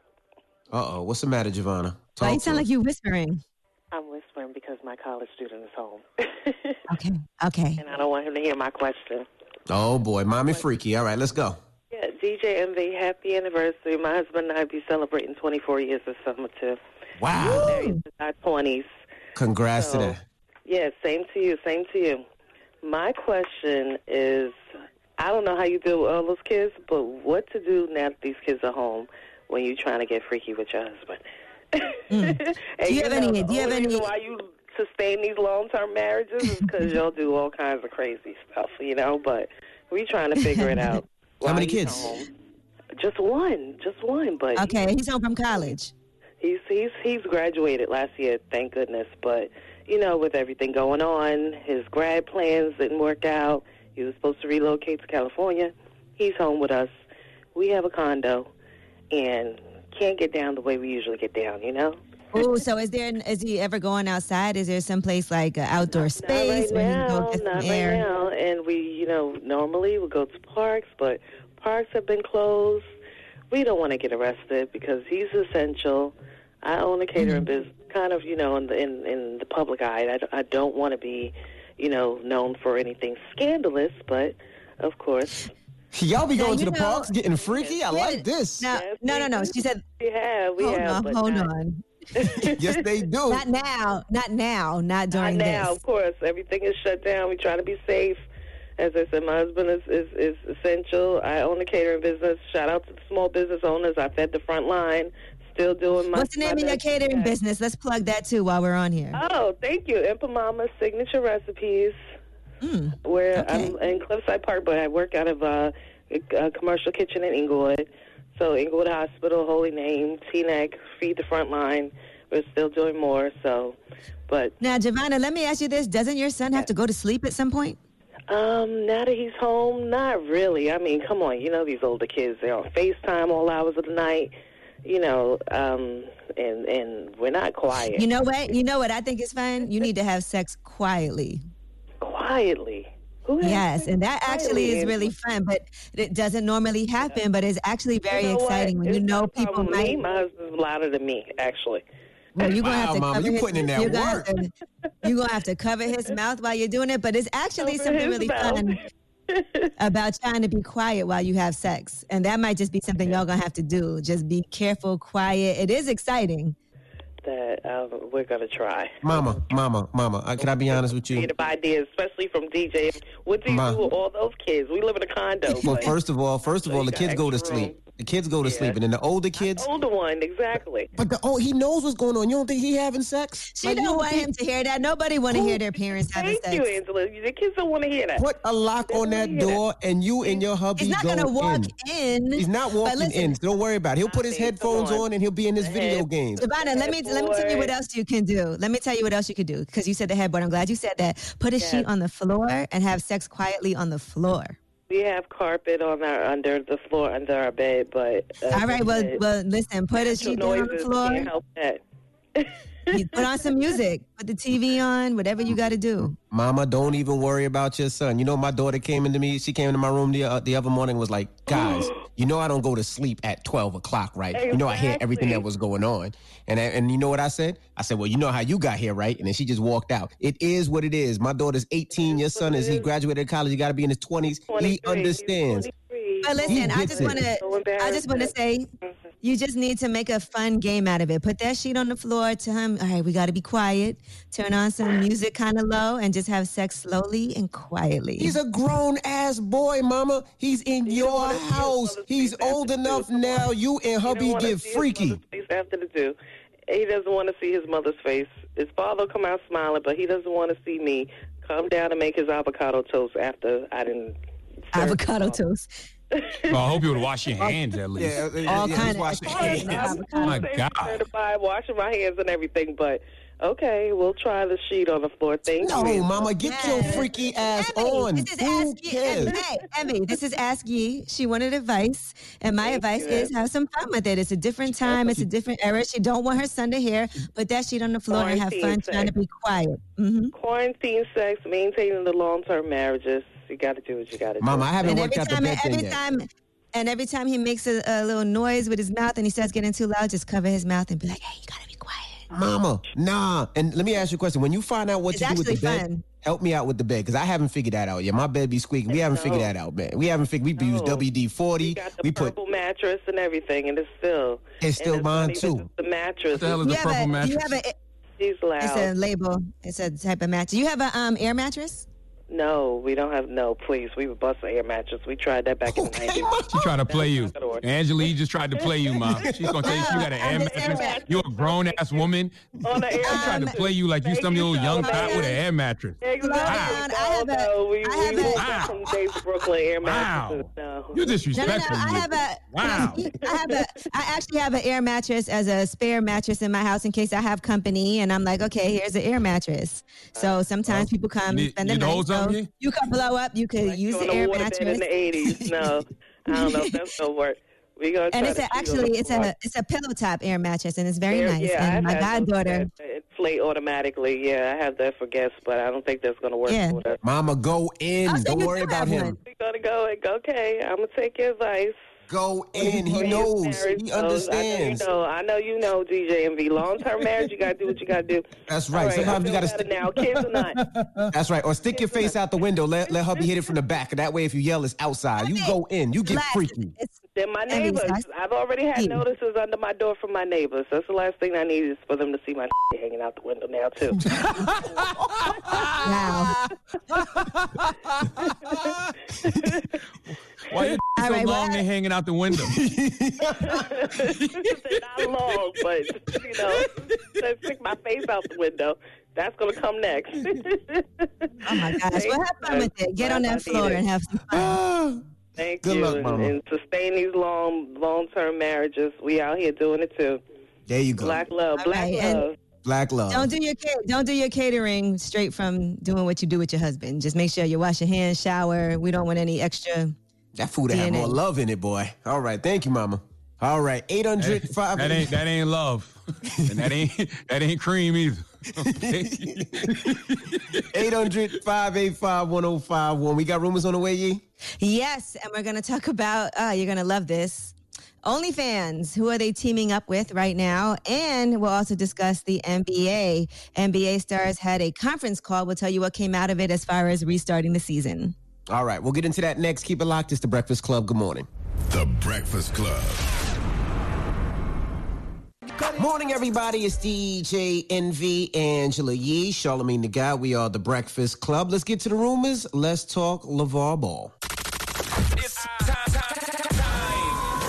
Uh oh, what's the matter, Giovanna? Why you sound to like you're whispering? I'm whispering because my college student is home. Okay. Okay. and I don't want him to hear my question. Oh boy, mommy freaky. All right, let's go. Yeah, DJ Envy, happy anniversary. My husband and I be celebrating 24 years this summer, too. Wow. Married in our 20s. Congrats So- to that. Yeah, same to you, same to you. My question is I don't know how you deal with all those kids, but what to do now that these kids are home when you're trying to get freaky with your husband? And Hmm. Do you have know, any- do you have any- Why you sustain these long term marriages is because y'all do all kinds of crazy stuff, you know? But we trying to figure it out. How many kids? home. Just one, just one. But Okay. He's home from college. He's he's he's graduated last year, thank goodness. But you know, with everything going on, his grad plans didn't work out. He was supposed to relocate to California. He's home with us. We have a condo, and can't get down the way we usually get down. You know. Oh, so is there? Is he ever going outside? Is there some place like an outdoor space not right now, not right air? now. And we, you know, normally we go to parks, but parks have been closed. We don't want to get arrested because he's essential. I own a catering Mm-hmm. business, kind of, you know, in the in, in the public eye. I, I don't want to be, you know, known for anything scandalous, but of course. Y'all be Now, going to the know- parks getting freaky. I like this. Now, no, no, no. She said, We have, we hold have, on, but hold not, on. yes, they do. Not now, not now, not during Not now, this. of course. Everything is shut down. We try to be safe. As I said, my husband is, is, is essential. I own a catering business. Shout out to the small business owners. I fed the front line. Still doing my. What's the name of your catering business? Let's plug that too while we're on here. Oh, thank you. Impa Mama Signature Recipes. Mm, Where I'm in Cliffside Park, but I work out of uh, a, a commercial kitchen in Englewood. So Englewood Hospital, Holy Name, Teaneck, Feed the Front Line. We're still doing more. So, but Now, Giovanna, let me ask you this: Doesn't your son have to go to sleep at some point? Um, now that he's home, not really. I mean, come on, you know these older kids, they're on FaceTime all hours of the night, you know, um, and and we're not quiet. You know what? You know what I think is fun. You need to have sex quietly. Quietly. Who has Yes, and that actually is really fun, but it doesn't normally happen. But it's actually very You know what? exciting when you know people problem with might. Me, my husband's louder than me, actually. Well, you're gonna have to Mama, cover you his, putting in that you're gonna have work. to- you're gonna have to cover his mouth while you're doing it, but it's actually Cover something really mouth. fun about trying to be quiet while you have sex, and that might just be something y'all gonna have to do. Just be careful, quiet. It is exciting. That um, we're gonna try. Mama, mama, mama. Uh, can I be honest with you? Creative ideas, especially from DJ. What do you Ma. do with all those kids? We live in a condo. Well, but first of all, first of So all, the kids go to room. sleep. The kids go to Yeah. sleep, and then the older kids. The older one, exactly. But the oh, he knows what's going on. You don't think he having sex? She Like, you don't want think- him to hear that. Nobody want to hear their parents having Thank you. Angela. The kids don't want to hear that. Put a lock on that hear that. door, and you and your hubby He's not gonna walk in. in. He's not walking listen, in. So don't worry about it. He'll put his headphones on. on, and he'll be in his video Head- games. Savannah, let me let me tell you what else you can do. Let me tell you what else you could do because you said the headboard. I'm glad you said that. Put a Yes. sheet on the floor and have sex quietly on the floor. We have carpet on our under the floor under our bed, but uh, All right. Well, well, listen. Put a sheet down on the floor. Can't help that. You put on some music. Put the TV on. Whatever you got to do. Mama, don't even worry about your son. You know, my daughter came into me. She came into my room the, uh, the other morning. Was like, guys, you know, I don't go to sleep at twelve o'clock, right? You know, I hear everything that was going on, and I- and you know what I said? I said, well, you know how you got here, right? And then she just walked out. It is what it is. My daughter's eighteen. Your son is he graduated college. He got to be in his twenties. He 23. understands. But listen, I just want to. I just want to say, mm-hmm. you just need to make a fun game out of it. Put that sheet on the floor. Tell him, all right, we got to be quiet. Turn on some music kind of low, and just have sex slowly and quietly. He's a grown ass boy, Mama. He's in your house. He's old enough now. You and hubby wanna get freaky. mother's after the do. He doesn't want to see his mother's face. His father will come out smiling, but he doesn't want to see me come down and make his avocado toast after I didn't. avocado toast. Well, I hope you would wash your hands at least. Yeah, yeah, All yeah, kind just of wash your extra hands. avocado. My God. Certified, washing my hands and everything, but okay, we'll try the sheet on the floor. Thank No, you. Mama, get your freaky ass Emmy, on. This is Who Ask Yee. cares? Hey, Emmy, this is Ask Yee. She wanted advice, and my Thank advice you. is have some fun with it. It's a different time. It's a different era. She don't want her son to hear. Put that sheet on the floor and have fun Quarantine trying to be quiet. hmm Quarantine sex, maintaining the long term marriages. You got to do what you got to do. Mama, I haven't And worked every out the time, bed thing every yet. time, and every time he makes a, a little noise with his mouth and he starts getting too loud, just cover his mouth and be like, "Hey, you gotta be quiet." Mama, nah. And let me ask you a question. When you find out what It's to do with the bed, fun. help me out with the bed because I haven't figured that out yet. My bed be squeaking. We haven't figured that out, man. We haven't figured. We use No. WD forty. Got the We put purple mattress and everything, and it's still It's still and mine, too. The mattress. What the hell is You the purple a, mattress? you have a, She's loud. it's a label. It's a type of mattress. You have a um air mattress? No, we don't have no. Please, we would bust an air mattress. We tried that back in the nineties. She tried to play you. not gonna work. Angela, you just tried to play you, mom. She's gonna tell you she got an air mattress. You're a grown ass woman. On the air She tried to play you like you some little young thot with an air mattress. Exactly. I have a- no, we, I have we a- woke up from Dave's Brooklyn air Wow. mattresses. No. You No, no, no. disrespectful. I have a. Wow. I have a. I actually have an air mattress as a spare mattress in my house in case I have company, and I'm like, okay, here's an air mattress. So sometimes people come and spend the need to night. Hold So something? you can blow up. You could use the air waterbed mattress. in the eighties. No, I don't know if that's gonna work. We gonna and it's a, actually it's a it's a pillow top air mattress, and it's very Yeah, nice. Yeah, and I've my had those goddaughter. that inflate automatically. Yeah, I have that for guests, but I don't think that's gonna work Yeah. for us. Mama, go in. Don't worry about him. one. We gotta go and go. Okay, I'm gonna take your advice. Go in. He He knows. married, He understands. I know you know. I know you know, DJ Envy. Long term marriage, you gotta do what you gotta do. That's All right. right, Sometimes you gotta better now. Kids or not. That's right. Or stick your face out the window. Let let hubby hit it from the back. That way, if you yell, it's outside. You go in. You get freaky. It's, Then my neighbors. I've already had notices under my door from my neighbors. That's the last thing I need is for them to see my hanging out the window now too. wow. Why you All so right, well, long I- hanging out the window? Not long, but you know, let's stick my face out the window. That's gonna come next. Oh my gosh. Well, have fun with it. Get on that floor and have some fun. Thank Good you, luck, and, Mama. and sustain these long, long-term marriages. We out here doing it too. There you go. Black love, All black right, and- love. Black love. Don't do your don't do your catering straight from doing what you do with your husband. Just make sure you wash your hands, shower. We don't want any extra. That food have DNA. more love in it, boy. All right. Thank you, Mama. All right. 800 5 That ain't that ain't love, and that ain't that ain't cream either. Okay? 800 585 1051. We got rumors on the way, Yee? Yes, and we're gonna talk about. Uh, you're gonna love this. OnlyFans, who are they teaming up with right now? And we'll also discuss the NBA. NBA stars had a conference call. We'll tell you what came out of it as far as restarting the season. All right. We'll get into that next. Keep it locked. It's the Breakfast Club. Good morning. The Breakfast Club. Morning, everybody. It's DJ Envy, Angela Yee, Charlamagne the God. We are the Breakfast Club. Let's get to the rumors. Let's talk LaVar Ball.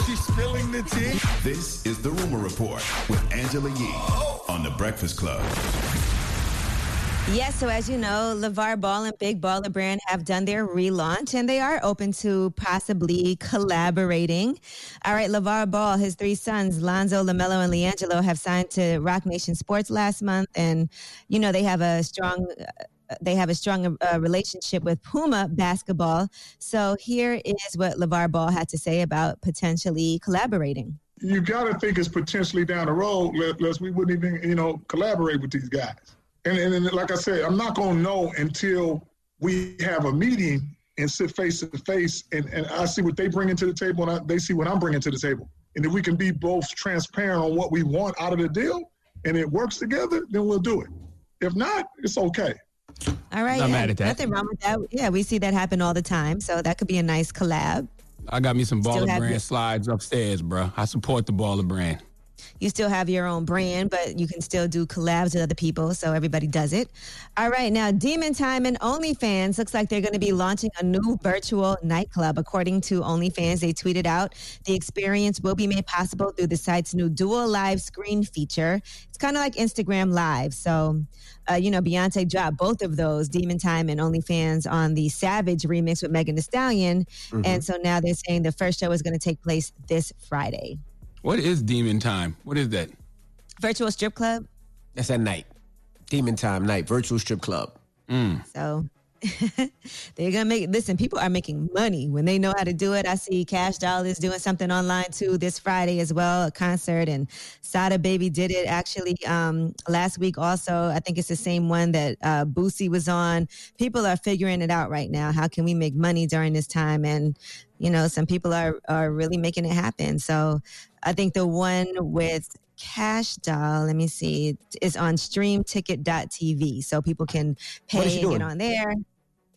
She's spilling the tea. This is the Rumor Report with Angela Yee oh. on The Breakfast Club. Yes, so as you know, LaVar Ball and Big Baller Brand have done their relaunch and they are open to possibly collaborating. All right, LaVar Ball, his three sons, Lonzo, LaMelo, and LiAngelo, have signed to Roc Nation Sports last month. And, you know, they have a strong. Uh, they have a strong uh, relationship with Puma basketball. So here is what LaVar Ball had to say about potentially collaborating. You got to think it's potentially down the road, lest we wouldn't even, you know, collaborate with these guys. And, and, and like I said, I'm not going to know until we have a meeting and sit face to face and, and I see what they bring into the table and I, they see what I'm bringing to the table. And if we can be both transparent on what we want out of the deal and it works together, then we'll do it. If not, it's okay. All right. Not yeah, mad at that. Nothing wrong with that. Yeah, we see that happen all the time. So that could be a nice collab. I got me some Still baller brand your- slides upstairs, bro. I support the baller brand. You still have your own brand, but you can still do collabs with other people, so everybody does it. All right, now Demon Time and OnlyFans looks like they're going to be launching a new virtual nightclub. According to OnlyFans, they tweeted out the experience will be made possible through the site's new dual live screen feature. It's kind of like Instagram Live. So, uh, you know, Beyonce dropped both of those, Demon Time and OnlyFans, on the Savage remix with Megan Thee Stallion. Mhm. And so now they're saying the first show is going to take place this Friday. What is demon time? What is that? Virtual strip club. That's at night. Demon Time Night, Virtual Strip Club. So they're gonna make listen, people are making money when they know how to do it. I see Kash Doll is doing something online too this Friday as well, a concert and Sada Baby did it actually um last week also. I think it's the same one that uh Boosie was on. People are figuring it out right now. How can we make money during this time? And you know, some people are are really making it happen. So I think the one with Kash Doll, let me see, is on streamticket.tv. So people can pay What is she and get on there.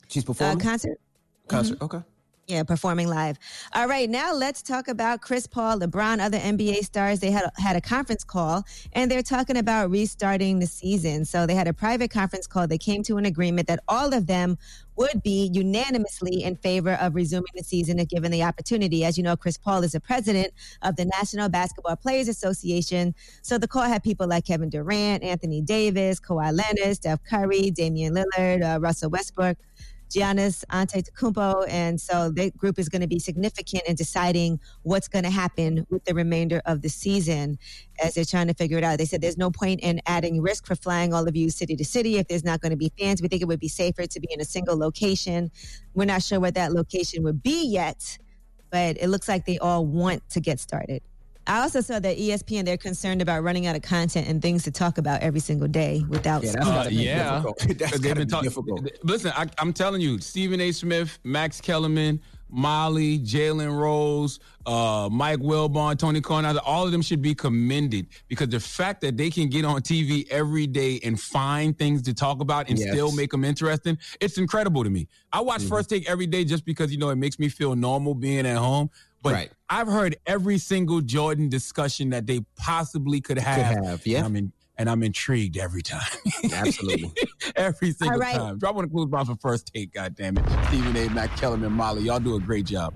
She's Uh, performing. concert. Concert. Okay. Yeah, performing live. All right, now let's talk about Chris Paul, LeBron, other NBA stars. They had had a conference call and they're talking about restarting the season. So they had a private conference call. They came to an agreement that all of them would be unanimously in favor of resuming the season if given the opportunity. As you know, Chris Paul is the president of the National Basketball Players Association. So the call had people like Kevin Durant, Anthony Davis, Kawhi Leonard, Steph Curry, Damian Lillard, uh, Russell Westbrook. Giannis Antetokounmpo, and so the group is going to be significant in deciding what's going to happen with the remainder of the season as they're trying to figure it out. They said there's no point in adding risk for flying all of you city to city if there's not going to be fans. We think it would be safer to be in a single location. We're not sure what that location would be yet, but it looks like they all want to get started. I also saw that ESPN they're concerned about running out of content and things to talk about every single day without. Yeah, that's Uh, gotta be yeah, difficult. That's They've been be talking- difficult. Listen, I, I'm telling you, Stephen A. Smith, Max Kellerman, Molly, Jalen Rose, uh, Mike Wilbon, Tony Kornheiser, all of them should be commended because the fact that they can get on TV every day and find things to talk about and Yes. still make them interesting, it's incredible to me. I watch First Take every day just because you know it makes me feel normal being at home. But Right. I've heard every single Jordan discussion that they possibly could have. have, yeah. And I'm, and I'm intrigued every time. Absolutely. every single All right. time. Drop on the clues box for first take, God damn it. Stephen A. Max Kellerman, and Molly, y'all do a great job.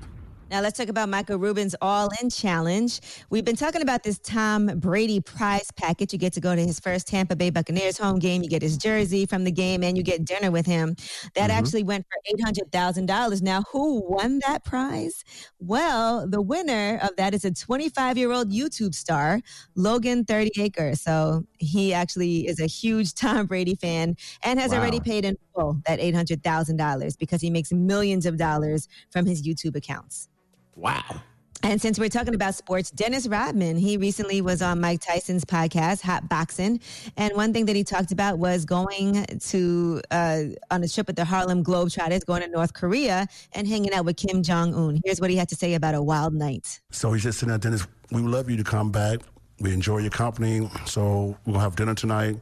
Now let's talk about Michael Rubin's All In Challenge. We've been talking about this Tom Brady prize package. You get to go to his first Tampa Bay Buccaneers home game. You get his jersey from the game, and you get dinner with him. That mm-hmm. actually went for eight hundred thousand dollars. Now, who won that prize? Well, the winner of that is a twenty-five-year-old YouTube star, Logan Thirty Acre. So he actually is a huge Tom Brady fan and has Wow. already paid in full that eight hundred thousand dollars because he makes millions of dollars from his YouTube accounts. Wow. And since we're talking about sports, Dennis Rodman, he recently was on Mike Tyson's podcast, Hot Boxing. And one thing that he talked about was going to, uh, on a trip with the Harlem Globetrotters, going to North Korea and hanging out with Kim Jong Un. Here's what he had to say about a wild night. So he's just sitting there, Dennis, we would love you to come back. We enjoy your company. So to have dinner tonight.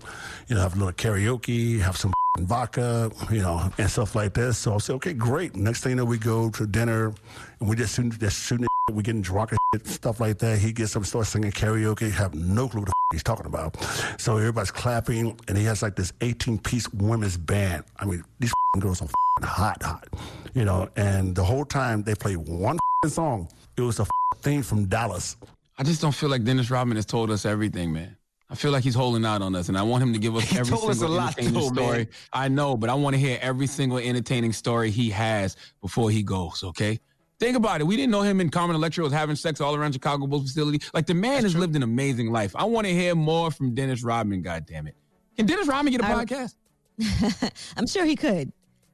You know, have a little karaoke, have some vodka, you know, and stuff like this. So I said, okay, great. Next thing know, we go to dinner and we just shooting, just shooting we getting drunk and stuff like that. He gets up starts singing karaoke. Have no clue what the he's talking about. So everybody's clapping, and he has like this 18 piece women's band. I mean, these girls are hot, hot, you know. And the whole time they play one song. It was a theme from Dallas. I just don't feel like Dennis Rodman has told us everything, man. I feel like he's holding out on us, and I want him to give us He every told us single a lot, entertaining though, story. man. I know, but I want to hear every single entertaining story he has before he goes. Okay, think about it. We didn't know him in Carmen Electra was having sex all around Chicago Bulls facility. Like the man has lived an amazing life. I want to hear more from Dennis Rodman. God damn it! Can Dennis Rodman get a I- podcast? I'm sure he could.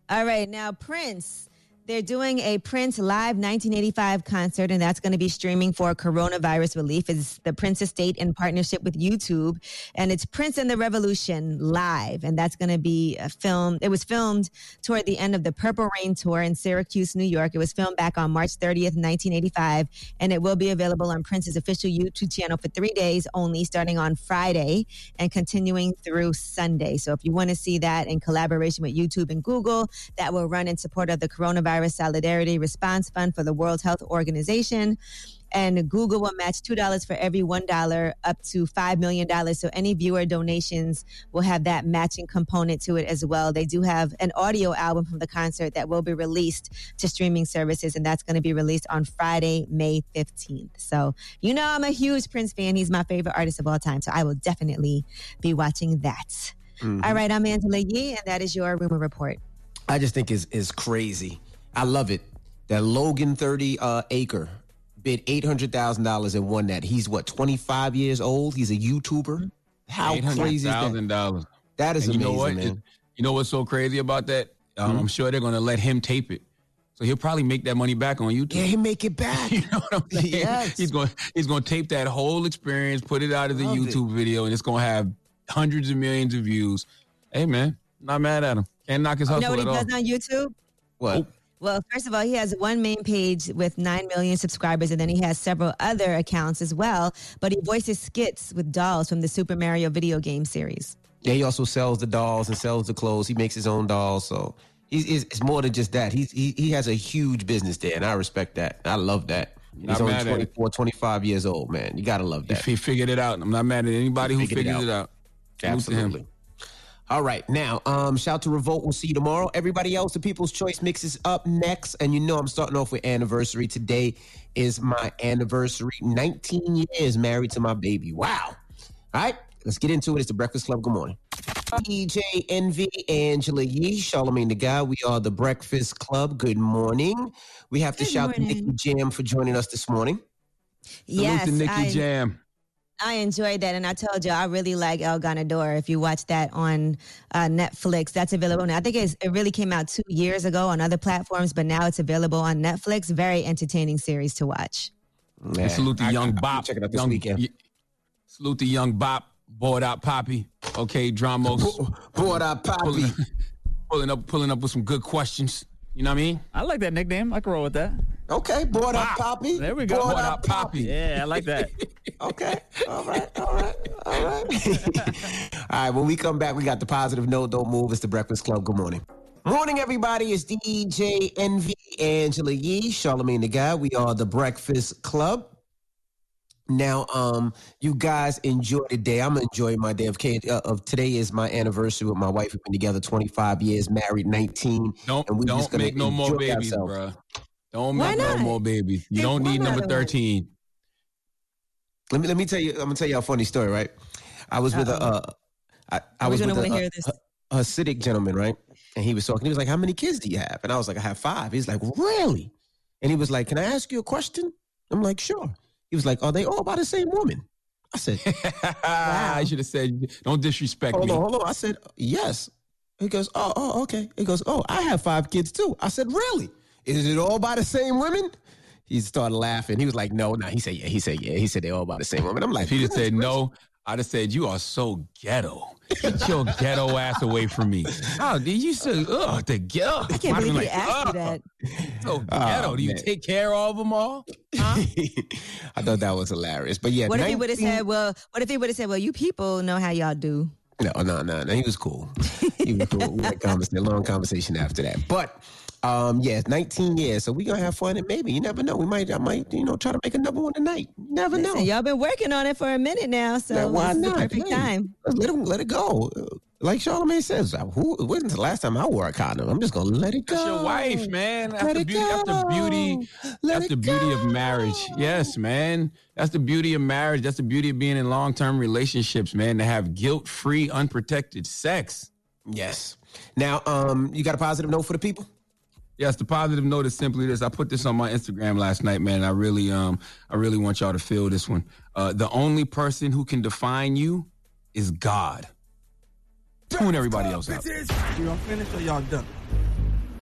All right, now Prince. They're doing a Prince Live 1985 concert, and that's going to be streaming for coronavirus relief. It's the Prince Estate in partnership with YouTube, and it's Prince and the Revolution live, and that's going to be uh, a film. It was filmed toward the end of the Purple Rain tour in Syracuse, New York. It was filmed back on March 30th, 1985, and it will be available on Prince's official YouTube channel for three days only, starting on Friday and continuing through Sunday. So if you want to see that in collaboration with YouTube and Google, that will run in support of the Coronavirus Solidarity Response Fund for the World Health Organization. And Google will match $2 for every $1 up to $5 million. So any viewer donations will have that matching component to it as well. They do have an audio album from the concert that will be released to streaming services, and that's going to be released on Friday, May 15th. So, you know, I'm a huge Prince fan. He's my favorite artist of all time. So I will definitely be watching that. Mm-hmm. All right, I'm Angela Yee, and that is your rumor report. I just think is is crazy. I love it that Logan Thirty uh, Acre bid eight hundred thousand dollars and won that. He's what twenty five years old. He's a YouTuber. How crazy is that? thousand dollars. That is And you know what? amazing, man. You know what's so crazy about that? Um, Mhm. I'm sure they're going to let him tape it, so he'll probably make that money back on YouTube. Yeah, he make it back. you know what I'm saying? Yes. He's going he's going to tape that whole experience, put it out as a Love it. YouTube video, and it's going to have hundreds of millions of views. Hey man, not mad at him. Can't knock his hustle You hustle know what he at all. does on YouTube? What? Well, Well, first of all, he has one main page with 9 million subscribers, and then he has several other accounts as well. But he voices skits with dolls from the Super Mario video game series. Yeah, he also sells the dolls and sells the clothes. He makes his own dolls. So he's, he's it's more than just that. He's, he, he has a huge business there, and I respect that. I love that. He's Not only mad 24, 25 years old, man. You got to love that. If he figured it out, I'm not mad at anybody who Figured it figures out. it out. Salute. Absolutely. All right. Now, um, shout to Revolt. We'll see you tomorrow. Everybody else, the People's Choice Mix is up next. And you know I'm starting off with anniversary. Today is my anniversary. 19 years married to my baby. Wow. All right. Let's get into it. It's the Breakfast Club. Good morning. DJ Envy, Angela Yee, Charlamagne the God. We are the Breakfast Club. Good morning. We have to Good shout morning. to Nicky Jam for joining us this morning. Yes, Salute to Nicky I- Jam. I enjoyed that, and I told you I really like El Ganador. If you watch that on uh, Netflix, that's available now. I think it's, it really came out two years ago on other platforms, but now it's available on Netflix. Very entertaining series to watch. And salute the young I- Bop. check it out this young, weekend. y- salute the young Bop. Bored out Poppy. Okay, Dramos. Bored out Poppy. Pulling, pulling up, pulling up with some good questions. You know what I mean? I like that nickname. I can roll with that. Okay, bored up Poppy. There we go. Bored Bored up out Poppy. Yeah, I like that. Okay. All right. All right. All right. all right. When we come back, we got the positive note. Don't move. It's the Breakfast Club. Good morning. Morning, everybody. It's DJ Envy Angela Yee, Charlamagne the God. We are the Breakfast Club. Now, um, you guys enjoy the day. I'm enjoying my day of, K- uh, of today is my anniversary with my wife. We've been together 25 years, married 19. Don't and we don't just gonna make no more babies, ourselves. bruh. Don't Why make no more babies. You Take don't need number out of 13. Let me let me tell you. I'm gonna tell you a funny story. Right, I was with a. Uh, I, I was gonna with a, wanna hear a, this. a Hasidic gentleman, right? And he was talking. He was like, "How many kids do you have?" And I was like, "I have five. He's like, "Really?" And he was like, "Can I ask you a question?" I'm like, "Sure." He was like, "Are they all by the same woman?" I said, wow. I should have said, don't disrespect "Hold me. on, hold on." I said, "Yes." He goes, "Oh, oh, okay." He goes, "Oh, I have five kids too." I said, "Really? Is it all by the same women?" He started laughing. He was like, "No, no." He said, "Yeah." He said, "Yeah." He said they all by the same woman. I'm like, he just "Goodness said no, I'd have said, you are so ghetto. Get your ghetto ass away from me. Oh, did you say, ugh, the ghetto? I can't believe he asked you that. So Oh, ghetto. Do you man. take care of them all? I thought that was hilarious. But yeah, What if he would have said, "Well, what if he would have said, well, you people know how y'all do." No, no, no, no. He was cool. He was cool. we had a conversation, a long conversation after that. But um, yeah, 19 years. So we gonna have fun and maybe you never know. We might, I might, you know, try to make another one tonight. You never know. Y'all been working on it for a minute now, so Yeah, why this the not? perfect Hey, time. let's Let him let it go. Like Charlamagne says, uh, who when's the last time I wore a condom? I'm just gonna let it go. That's your wife, man. That's Let the it beauty. That's the beauty. Let That's the beauty of marriage. Yes, man. That's the beauty of marriage. That's the beauty of being in long term relationships, man. To have guilt free, unprotected sex. Yes. Now, um, you got a positive note for the people? Yes, the positive note is simply this. I put this on my Instagram last night, man. I really, um, I really want y'all to feel this one. Uh, the only person who can define you is God. Tune everybody else out. Y'all finished or y'all done?